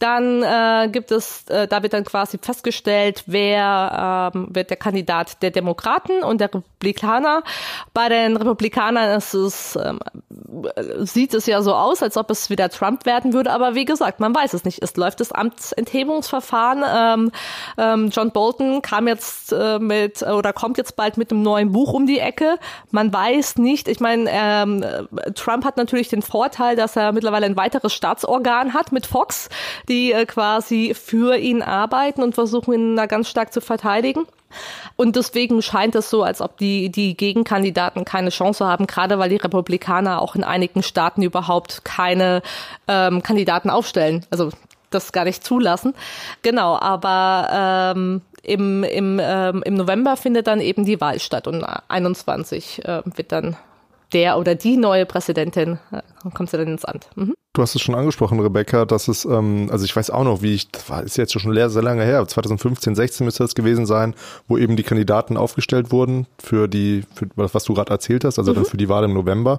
Dann äh, gibt es, äh, da wird dann quasi festgestellt, wer ähm, wird der Kandidat der Demokraten und der Republikaner. Bei den Republikanern ist es, ähm, sieht es ja so aus, als ob es wieder Trump werden würde, aber wie gesagt, man weiß es nicht. Es läuft das Amtsenthebungsverfahren. Ähm, ähm, John Bolton kam jetzt äh, mit oder kommt jetzt bald mit mit einem neuen Buch um die Ecke. Man weiß nicht, ich meine, ähm, Trump hat natürlich den Vorteil, dass er mittlerweile ein weiteres Staatsorgan hat mit Fox, die äh, quasi für ihn arbeiten und versuchen ihn da ganz stark zu verteidigen. Und deswegen scheint es so, als ob die, die Gegenkandidaten keine Chance haben, gerade weil die Republikaner auch in einigen Staaten überhaupt keine ähm, Kandidaten aufstellen. Also das gar nicht zulassen. Genau, aber ähm, im, im, ähm, im November findet dann eben die Wahl statt und 21 äh, wird dann der oder die neue Präsidentin, äh, kommt sie dann ins Amt. Mhm. Du hast es schon angesprochen, Rebecca, dass es, ähm, also ich weiß auch noch, wie ich, das war, ist jetzt schon sehr, sehr lange her, 2015, 16 müsste das gewesen sein, wo eben die Kandidaten aufgestellt wurden für die, für was du gerade erzählt hast, also mhm. dann für die Wahl im November.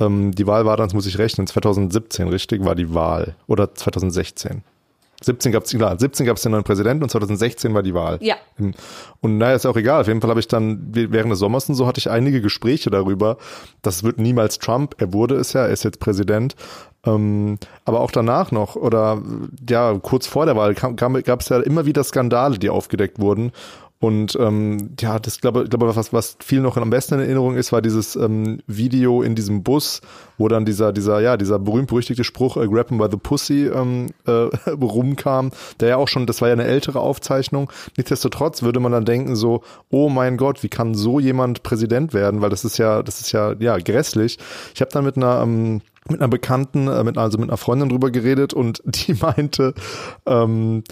Ähm, die Wahl war dann, das muss ich rechnen, 2017, richtig, war die Wahl. Oder 2016. 17 gab es klar, 17 gab es den neuen Präsidenten und 2016 war die Wahl. Ja. Und naja, ist auch egal. Auf jeden Fall habe ich dann während des Sommers und so hatte ich einige Gespräche darüber. Das wird niemals Trump. Er wurde es ja, er ist jetzt Präsident. Ähm, aber auch danach noch oder ja kurz vor der Wahl gab es ja immer wieder Skandale, die aufgedeckt wurden. Und ähm, ja, das glaube ich, glaube was was viel noch am besten in Erinnerung ist, war dieses ähm, Video in diesem Bus, wo dann dieser dieser ja dieser berühmt berüchtigte Spruch äh, "Grab him by the pussy" ähm, äh, rumkam, der ja auch schon, das war ja eine ältere Aufzeichnung. Nichtsdestotrotz würde man dann denken so, oh mein Gott, wie kann so jemand Präsident werden? Weil das ist ja das ist ja ja grässlich. Ich habe dann mit einer ähm, mit einer Bekannten, äh, mit, also mit einer Freundin drüber geredet und die meinte, ähm,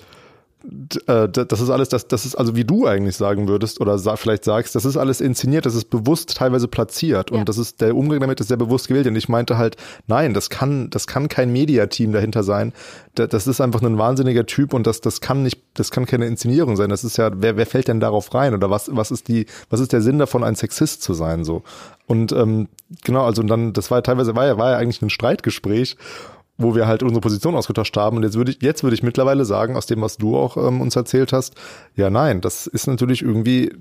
äh, das ist alles, das, das ist also wie du eigentlich sagen würdest oder sa vielleicht sagst, das ist alles inszeniert, das ist bewusst teilweise platziert ja. und das ist der Umgang damit ist sehr bewusst gewählt. Und ich meinte halt, nein, das kann, das kann kein Mediateam dahinter sein. Das ist einfach ein wahnsinniger Typ und das, das kann nicht, das kann keine Inszenierung sein. Das ist ja, wer, wer fällt denn darauf rein oder was, was ist die, was ist der Sinn davon, ein Sexist zu sein so? Und ähm, genau, also und dann, das war ja teilweise war ja, war ja eigentlich ein Streitgespräch wo wir halt unsere Position ausgetauscht haben. Und jetzt würde ich, jetzt würde ich mittlerweile sagen, aus dem, was du auch ähm, uns erzählt hast, ja, nein, das ist natürlich irgendwie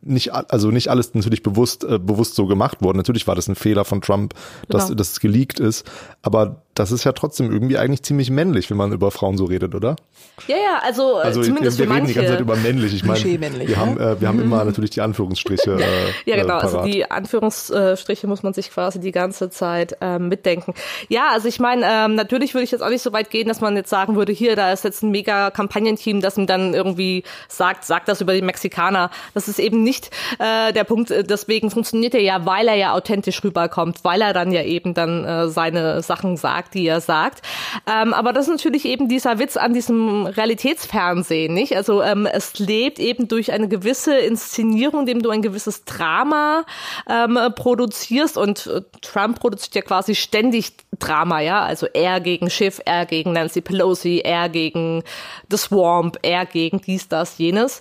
nicht, also nicht alles natürlich bewusst, äh, bewusst so gemacht worden. Natürlich war das ein Fehler von Trump, dass, genau. dass es geleakt ist. Aber das ist ja trotzdem irgendwie eigentlich ziemlich männlich, wenn man über Frauen so redet, oder? Ja, ja, also, also zumindest wir, wir für reden die ganze Zeit über männlich. Ich meine, wir haben, äh, wir haben mhm. immer natürlich die Anführungsstriche. Äh, ja, genau. Äh, also die Anführungsstriche muss man sich quasi die ganze Zeit äh, mitdenken. Ja, also ich meine, ähm, natürlich würde ich jetzt auch nicht so weit gehen, dass man jetzt sagen würde, hier, da ist jetzt ein mega Kampagnenteam, das ihm dann irgendwie sagt, sagt das über die Mexikaner. Das ist eben nicht äh, der Punkt. Deswegen funktioniert er ja, weil er ja authentisch rüberkommt, weil er dann ja eben dann äh, seine Sachen sagt sagt, die er sagt. Ähm, aber das ist natürlich eben dieser Witz an diesem Realitätsfernsehen, nicht? Also ähm, es lebt eben durch eine gewisse Inszenierung, dem du ein gewisses Drama ähm, produzierst und äh, Trump produziert ja quasi ständig Drama, ja, also er gegen Schiff, er gegen Nancy Pelosi, er gegen The Swamp, er gegen dies, das, jenes.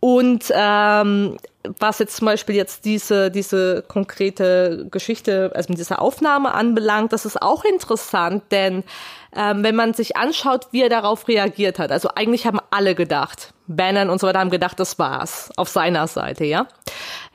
Und ähm, was jetzt zum Beispiel jetzt diese, diese konkrete Geschichte, also mit dieser Aufnahme anbelangt, das ist auch interessant, denn ähm, wenn man sich anschaut, wie er darauf reagiert hat, also eigentlich haben alle gedacht, Bannon und so weiter haben gedacht, das war's, auf seiner Seite, ja.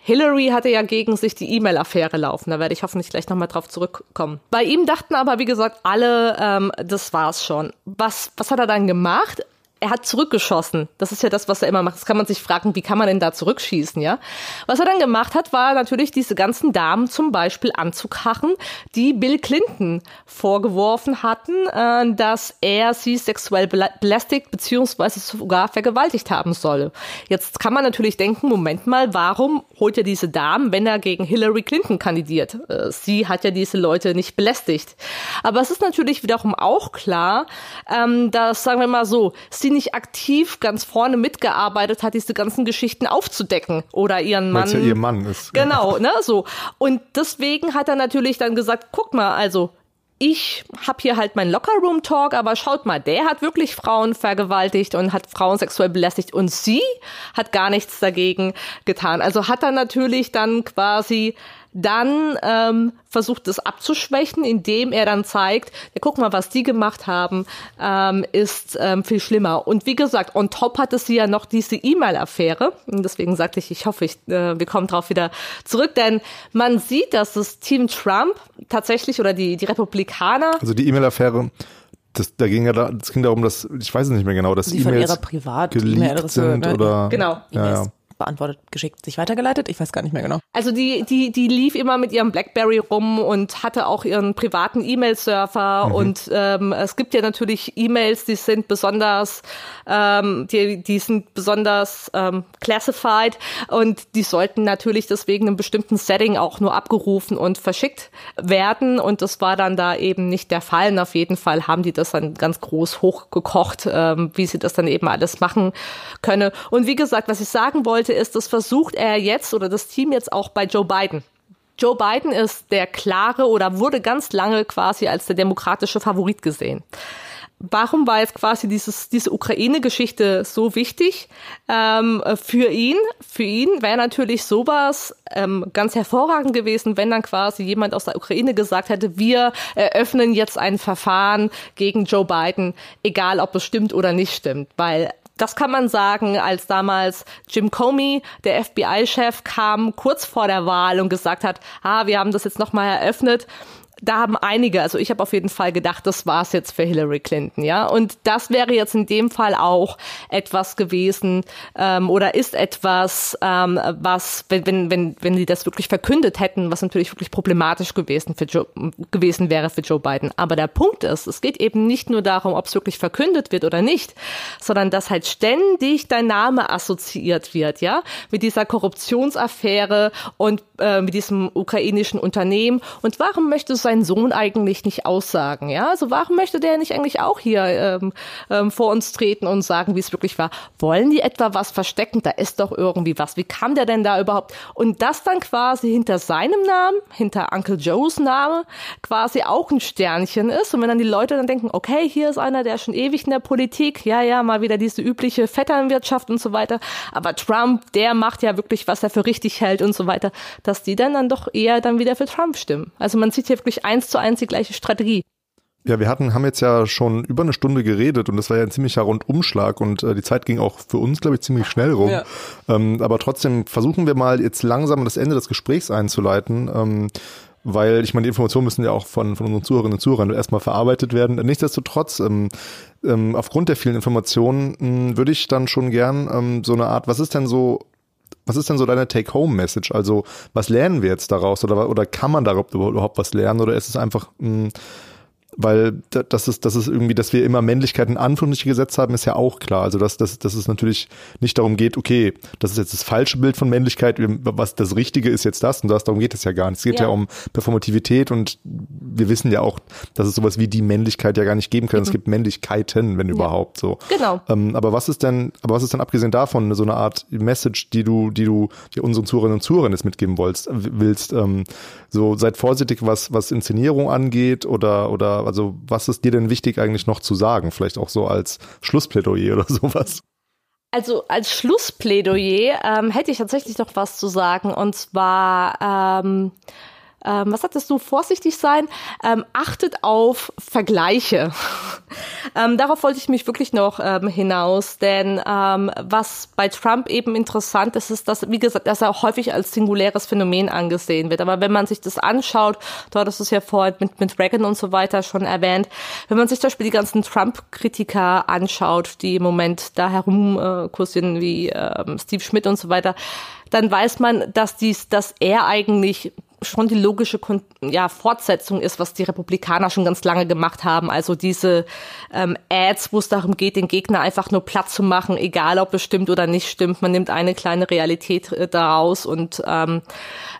Hillary hatte ja gegen sich die E-Mail-Affäre laufen. Da werde ich hoffentlich gleich nochmal drauf zurückkommen. Bei ihm dachten aber, wie gesagt, alle, ähm, das war's schon. Was, was hat er dann gemacht? Er hat zurückgeschossen. Das ist ja das, was er immer macht. Das kann man sich fragen, wie kann man denn da zurückschießen, ja? Was er dann gemacht hat, war natürlich diese ganzen Damen zum Beispiel anzukachen, die Bill Clinton vorgeworfen hatten, äh, dass er sie sexuell belästigt bzw. sogar vergewaltigt haben soll. Jetzt kann man natürlich denken, Moment mal, warum holt er diese Damen, wenn er gegen Hillary Clinton kandidiert? Äh, sie hat ja diese Leute nicht belästigt. Aber es ist natürlich wiederum auch klar, ähm, dass, sagen wir mal so, sie sie nicht aktiv ganz vorne mitgearbeitet hat, diese ganzen Geschichten aufzudecken oder ihren Mann. Ja ihr Mann ist. Genau, ne, so. Und deswegen hat er natürlich dann gesagt, guck mal, also ich habe hier halt meinen Lockerroom-Talk, aber schaut mal, der hat wirklich Frauen vergewaltigt und hat Frauen sexuell belästigt und sie hat gar nichts dagegen getan. Also hat er natürlich dann quasi dann ähm, versucht es abzuschwächen, indem er dann zeigt, ja, guck mal, was die gemacht haben, ähm, ist ähm, viel schlimmer. Und wie gesagt, on top hatte sie ja noch diese E-Mail-Affäre. Und deswegen sagte ich, ich hoffe, ich, äh, wir kommen darauf wieder zurück, denn man sieht, dass das Team Trump tatsächlich oder die, die Republikaner. Also die E-Mail-Affäre das, da ging ja da, das ging darum, dass ich weiß es nicht mehr genau, dass E-Mails von ihrer Privat E-Mail-Adresse sind oder genau ja, ja. Beantwortet, geschickt, sich weitergeleitet? Ich weiß gar nicht mehr genau. Also die, die, die lief immer mit ihrem Blackberry rum und hatte auch ihren privaten E-Mail-Surfer mhm. und ähm, es gibt ja natürlich E-Mails, die sind besonders, ähm, die, die sind besonders ähm, classified und die sollten natürlich deswegen einem bestimmten Setting auch nur abgerufen und verschickt werden und das war dann da eben nicht der Fall. Und auf jeden Fall haben die das dann ganz groß hochgekocht, ähm, wie sie das dann eben alles machen könne. Und wie gesagt, was ich sagen wollte, ist, das versucht er jetzt oder das Team jetzt auch bei Joe Biden. Joe Biden ist der klare oder wurde ganz lange quasi als der demokratische Favorit gesehen warum war jetzt quasi dieses, diese Ukraine-Geschichte so wichtig ähm, für ihn? Für ihn wäre natürlich sowas ähm, ganz hervorragend gewesen, wenn dann quasi jemand aus der Ukraine gesagt hätte, wir eröffnen jetzt ein Verfahren gegen Joe Biden, egal ob es stimmt oder nicht stimmt, weil das kann man sagen, als damals Jim Comey, der FBI-Chef, kam kurz vor der Wahl und gesagt hat, ah, wir haben das jetzt nochmal eröffnet da haben einige, also ich habe auf jeden Fall gedacht, das war's jetzt für Hillary Clinton, ja. Und das wäre jetzt in dem Fall auch etwas gewesen ähm, oder ist etwas, ähm, was, wenn, wenn, wenn, wenn sie das wirklich verkündet hätten, was natürlich wirklich problematisch gewesen, für Joe, gewesen wäre für Joe Biden. Aber der Punkt ist, es geht eben nicht nur darum, ob es wirklich verkündet wird oder nicht, sondern dass halt ständig dein Name assoziiert wird, ja, mit dieser Korruptionsaffäre und äh, mit diesem ukrainischen Unternehmen. Und warum möchtest sein Sohn eigentlich nicht aussagen? Ja, also warum möchte der nicht eigentlich auch hier ähm, ähm, vor uns treten und sagen, wie es wirklich war? Wollen die etwa was verstecken? Da ist doch irgendwie was. Wie kam der denn da überhaupt? Und das dann quasi hinter seinem Namen, hinter Uncle Joes Name, quasi auch ein Sternchen ist. Und wenn dann die Leute dann denken, okay, hier ist einer, der schon ewig in der Politik, ja, ja, mal wieder diese übliche Vetternwirtschaft und so weiter. Aber Trump, der macht ja wirklich, was er für richtig hält und so weiter, dass die dann dann doch eher dann wieder für Trump stimmen. Also man sieht hier wirklich wirklich eins zu eins die gleiche Strategie. Ja, wir hatten, haben jetzt ja schon über eine Stunde geredet und das war ja ein ziemlicher Rundumschlag und äh, die Zeit ging auch für uns, glaube ich, ziemlich schnell rum. Ja. Ähm, aber trotzdem versuchen wir mal jetzt langsam das Ende des Gesprächs einzuleiten. Ähm, weil ich meine, die Informationen müssen ja auch von, von unseren Zuhörerinnen und Zuhörern erstmal verarbeitet werden. Nichtsdestotrotz, ähm, ähm, aufgrund der vielen Informationen mh, würde ich dann schon gern ähm, so eine Art, was ist denn so was ist denn so deine Take-Home-Message? Also, was lernen wir jetzt daraus? Oder, oder kann man darauf überhaupt was lernen? Oder ist es einfach, mh, hm, weil das ist, das ist irgendwie, dass wir immer Männlichkeit in Anführungsstriche gesetzt haben, ist ja auch klar. Also dass, dass, dass es natürlich nicht darum geht, okay, das ist jetzt das falsche Bild von Männlichkeit, was das Richtige ist jetzt das und das, darum geht es ja gar nicht. Es geht ja, ja um Performativität und wir wissen ja auch, dass es sowas wie die Männlichkeit ja gar nicht geben kann. Mhm. Es gibt Männlichkeiten, wenn ja. überhaupt so. Genau. Ähm, aber was ist denn, aber was ist denn abgesehen davon so eine Art Message, die du, die du die unseren Zuhörerinnen und Zuhörern jetzt mitgeben wolltest, willst? Ähm, so seid vorsichtig, was, was Inszenierung angeht oder, oder also was ist dir denn wichtig eigentlich noch zu sagen? Vielleicht auch so als Schlussplädoyer oder sowas. Also als Schlussplädoyer ähm, hätte ich tatsächlich noch was zu sagen und zwar ähm, ähm, was hattest du, vorsichtig sein, ähm, achtet auf Vergleiche. ähm, darauf wollte ich mich wirklich noch ähm, hinaus, denn ähm, was bei Trump eben interessant ist, ist, dass, wie gesagt, dass er häufig als singuläres Phänomen angesehen wird. Aber wenn man sich das anschaut, dort ist es ja vorhin mit, mit Reagan und so weiter schon erwähnt, wenn man sich zum Beispiel die ganzen Trump-Kritiker anschaut, die im Moment da herum äh, wie äh, Steve Schmidt und so weiter, dann weiß man, dass dies, dass er eigentlich schon die logische ja, Fortsetzung ist, was die Republikaner schon ganz lange gemacht haben. Also diese ähm, Ads, wo es darum geht, den Gegner einfach nur platt zu machen, egal ob es stimmt oder nicht stimmt. Man nimmt eine kleine Realität äh, daraus und ähm,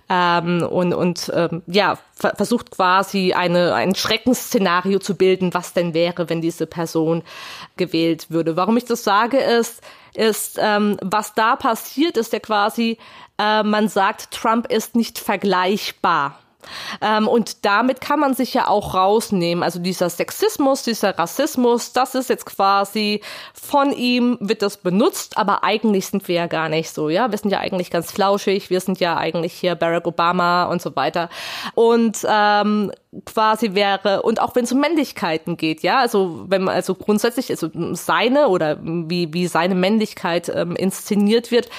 ähm, und, und ähm, ja, ver versucht quasi eine, ein Schreckensszenario zu bilden, was denn wäre, wenn diese Person gewählt würde. Warum ich das sage, ist, ist, ähm, was da passiert, ist ja quasi, äh, man sagt, Trump ist nicht vergleichbar. Ähm, und damit kann man sich ja auch rausnehmen. Also dieser Sexismus, dieser Rassismus, das ist jetzt quasi von ihm wird das benutzt, aber eigentlich sind wir ja gar nicht so, ja. Wir sind ja eigentlich ganz flauschig, wir sind ja eigentlich hier Barack Obama und so weiter. Und ähm, quasi wäre, und auch wenn es um Männlichkeiten geht, ja, also wenn man also grundsätzlich, also seine oder wie, wie seine Männlichkeit ähm, inszeniert wird,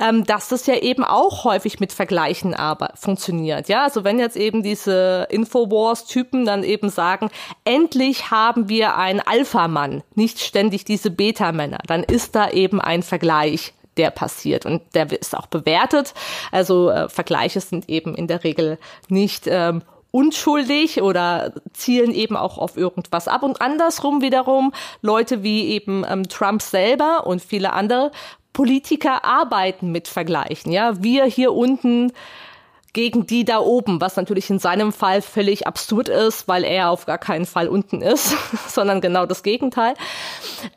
ähm, dass das ja eben auch häufig mit Vergleichen aber funktioniert, ja, also wenn jetzt eben diese Infowars-Typen dann eben sagen, endlich haben wir einen Alpha-Mann, nicht ständig diese Beta-Männer, dann ist da eben ein Vergleich der passiert. Und der ist auch bewertet. Also äh, Vergleiche sind eben in der Regel nicht ähm, unschuldig oder zielen eben auch auf irgendwas ab. Und andersrum wiederum Leute wie eben ähm, Trump selber und viele andere Politiker arbeiten mit Vergleichen. Ja, wir hier unten gegen die da oben, was natürlich in seinem Fall völlig absurd ist, weil er auf gar keinen Fall unten ist, sondern genau das Gegenteil.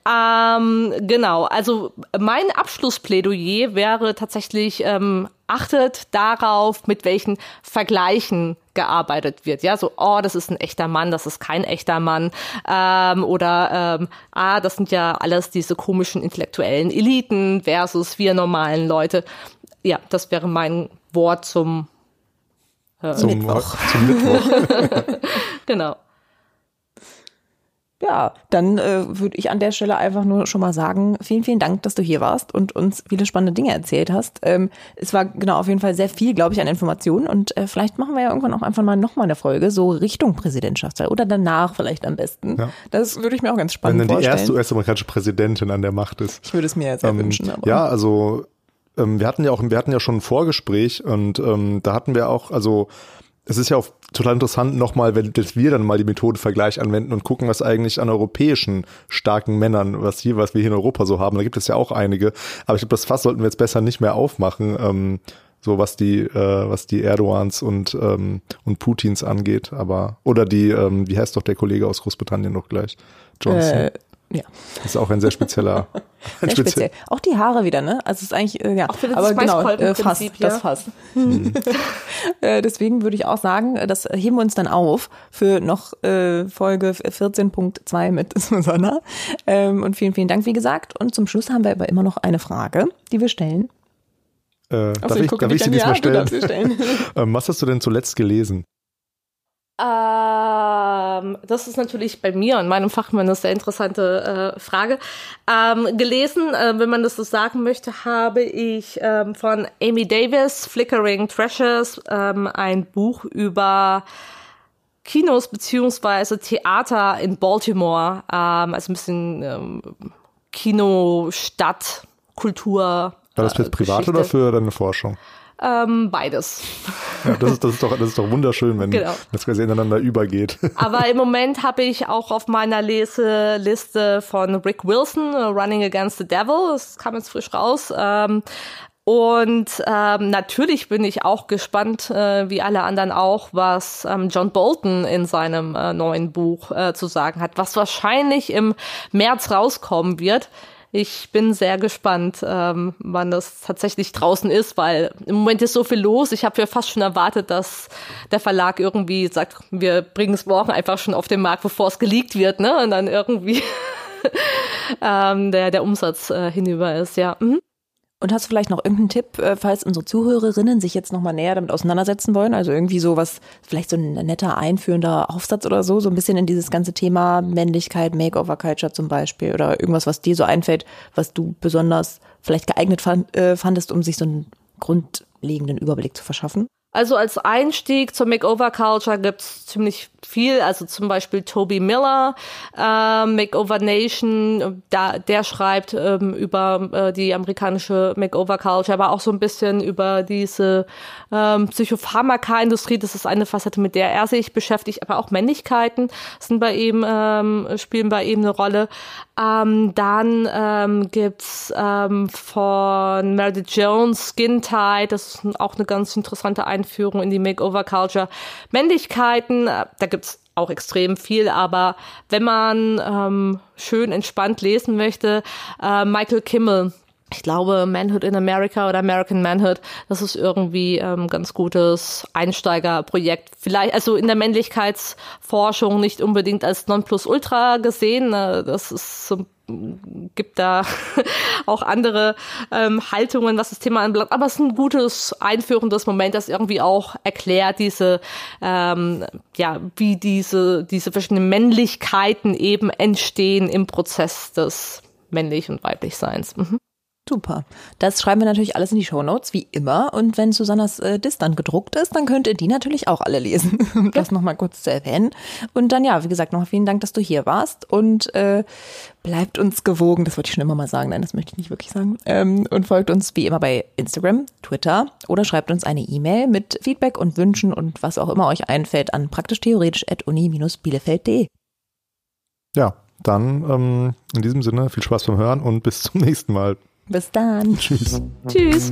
Ähm, genau, also mein Abschlussplädoyer wäre tatsächlich, ähm, achtet darauf, mit welchen Vergleichen gearbeitet wird. Ja, so, oh, das ist ein echter Mann, das ist kein echter Mann. Ähm, oder, ähm, ah, das sind ja alles diese komischen intellektuellen Eliten versus wir normalen Leute. Ja, das wäre mein Wort zum zum Mittwoch. Zum Mittwoch. genau. Ja, dann äh, würde ich an der Stelle einfach nur schon mal sagen, vielen, vielen Dank, dass du hier warst und uns viele spannende Dinge erzählt hast. Ähm, es war genau auf jeden Fall sehr viel, glaube ich, an Informationen und äh, vielleicht machen wir ja irgendwann auch einfach mal nochmal eine Folge, so Richtung Präsidentschaftswahl oder danach vielleicht am besten. Ja. Das würde ich mir auch ganz spannend vorstellen. Wenn dann die erste US-amerikanische Präsidentin an der Macht ist. Ich würde es mir jetzt ähm, wünschen. Aber. Ja, also ähm, wir hatten ja auch, wir hatten ja schon ein Vorgespräch und ähm, da hatten wir auch, also es ist ja auch total interessant nochmal, wenn wir dann mal die Methodenvergleich anwenden und gucken, was eigentlich an europäischen starken Männern, was hier, was wir hier in Europa so haben. Da gibt es ja auch einige. Aber ich glaube, das Fass sollten wir jetzt besser nicht mehr aufmachen. Ähm, so was die äh, was die Erdogans und ähm, und Putins angeht, aber oder die ähm, wie heißt doch der Kollege aus Großbritannien noch gleich Johnson. Äh, ja. Das ist auch ein sehr spezieller. Ein sehr speziell. Auch die Haare wieder, ne? Also es ist eigentlich, äh, ja. Auch für das Aber genau, äh, fast, ja. das fast. Mhm. äh, deswegen würde ich auch sagen, das heben wir uns dann auf für noch äh, Folge 14.2 mit Susanna. Ähm, und vielen, vielen Dank, wie gesagt. Und zum Schluss haben wir aber immer noch eine Frage, die wir stellen. Äh, darf ich, darf ich sie diesmal stellen? stellen. ähm, was hast du denn zuletzt gelesen? Ähm, das ist natürlich bei mir und meinem Fachmann eine sehr interessante äh, Frage. Ähm, gelesen, äh, wenn man das so sagen möchte, habe ich ähm, von Amy Davis, Flickering Treasures, ähm, ein Buch über Kinos beziehungsweise Theater in Baltimore, ähm, also ein bisschen ähm, Kino, Stadt, Kultur. War das jetzt privat Geschichte. oder für deine Forschung? Ähm, beides. Ja, das ist, das, ist doch, das ist doch wunderschön, wenn genau. das quasi ineinander übergeht. Aber im Moment habe ich auch auf meiner Leseliste von Rick Wilson, Running Against the Devil, das kam jetzt frisch raus. Ähm, und ähm, natürlich bin ich auch gespannt, äh, wie alle anderen auch, was ähm, John Bolton in seinem äh, neuen Buch äh, zu sagen hat, was wahrscheinlich im März rauskommen wird. Ich bin sehr gespannt, ähm, wann das tatsächlich draußen ist, weil im Moment ist so viel los. Ich habe ja fast schon erwartet, dass der Verlag irgendwie sagt, wir bringen es morgen einfach schon auf den Markt, bevor es geleakt wird, ne? Und dann irgendwie ähm, der, der Umsatz äh, hinüber ist, ja. Mhm. Und hast du vielleicht noch irgendeinen Tipp, äh, falls unsere Zuhörerinnen sich jetzt nochmal näher damit auseinandersetzen wollen? Also irgendwie so was, vielleicht so ein netter einführender Aufsatz oder so, so ein bisschen in dieses ganze Thema Männlichkeit, Makeover-Culture zum Beispiel oder irgendwas, was dir so einfällt, was du besonders vielleicht geeignet fand, äh, fandest, um sich so einen grundlegenden Überblick zu verschaffen? Also als Einstieg zur Makeover-Culture gibt's ziemlich viel, also zum Beispiel Toby Miller, äh, Makeover Nation, da, der schreibt ähm, über äh, die amerikanische Makeover-Culture, aber auch so ein bisschen über diese ähm, Psychopharmaka-Industrie, das ist eine Facette, mit der er sich beschäftigt, aber auch Männlichkeiten sind bei ihm, ähm, spielen bei ihm eine Rolle. Ähm, dann ähm, gibt's ähm, von Meredith Jones Skin Tide, das ist auch eine ganz interessante Einführung in die Makeover Culture. Männlichkeiten, äh, da gibt's auch extrem viel, aber wenn man ähm, schön entspannt lesen möchte, äh, Michael Kimmel, ich glaube, Manhood in America oder American Manhood, das ist irgendwie ähm, ganz gutes Einsteigerprojekt. Vielleicht, also in der Männlichkeitsforschung nicht unbedingt als Nonplusultra gesehen. Ne? Das ist so gibt da auch andere ähm, Haltungen, was das Thema anbelangt. Aber es ist ein gutes einführendes Moment, das irgendwie auch erklärt, diese, ähm, ja, wie diese, diese verschiedenen Männlichkeiten eben entstehen im Prozess des männlich und weiblich Seins. Mhm. Super. Das schreiben wir natürlich alles in die Show Notes wie immer. Und wenn Susannas äh, Dis dann gedruckt ist, dann könnt ihr die natürlich auch alle lesen, um das nochmal kurz zu erwähnen. Und dann ja, wie gesagt, nochmal vielen Dank, dass du hier warst. Und äh, bleibt uns gewogen, das wollte ich schon immer mal sagen, nein, das möchte ich nicht wirklich sagen. Ähm, und folgt uns wie immer bei Instagram, Twitter oder schreibt uns eine E-Mail mit Feedback und Wünschen und was auch immer euch einfällt an praktisch-theoretisch.uni-bielefeld.de. Ja, dann ähm, in diesem Sinne viel Spaß beim Hören und bis zum nächsten Mal. Bis dann. Tschüss. Tschüss.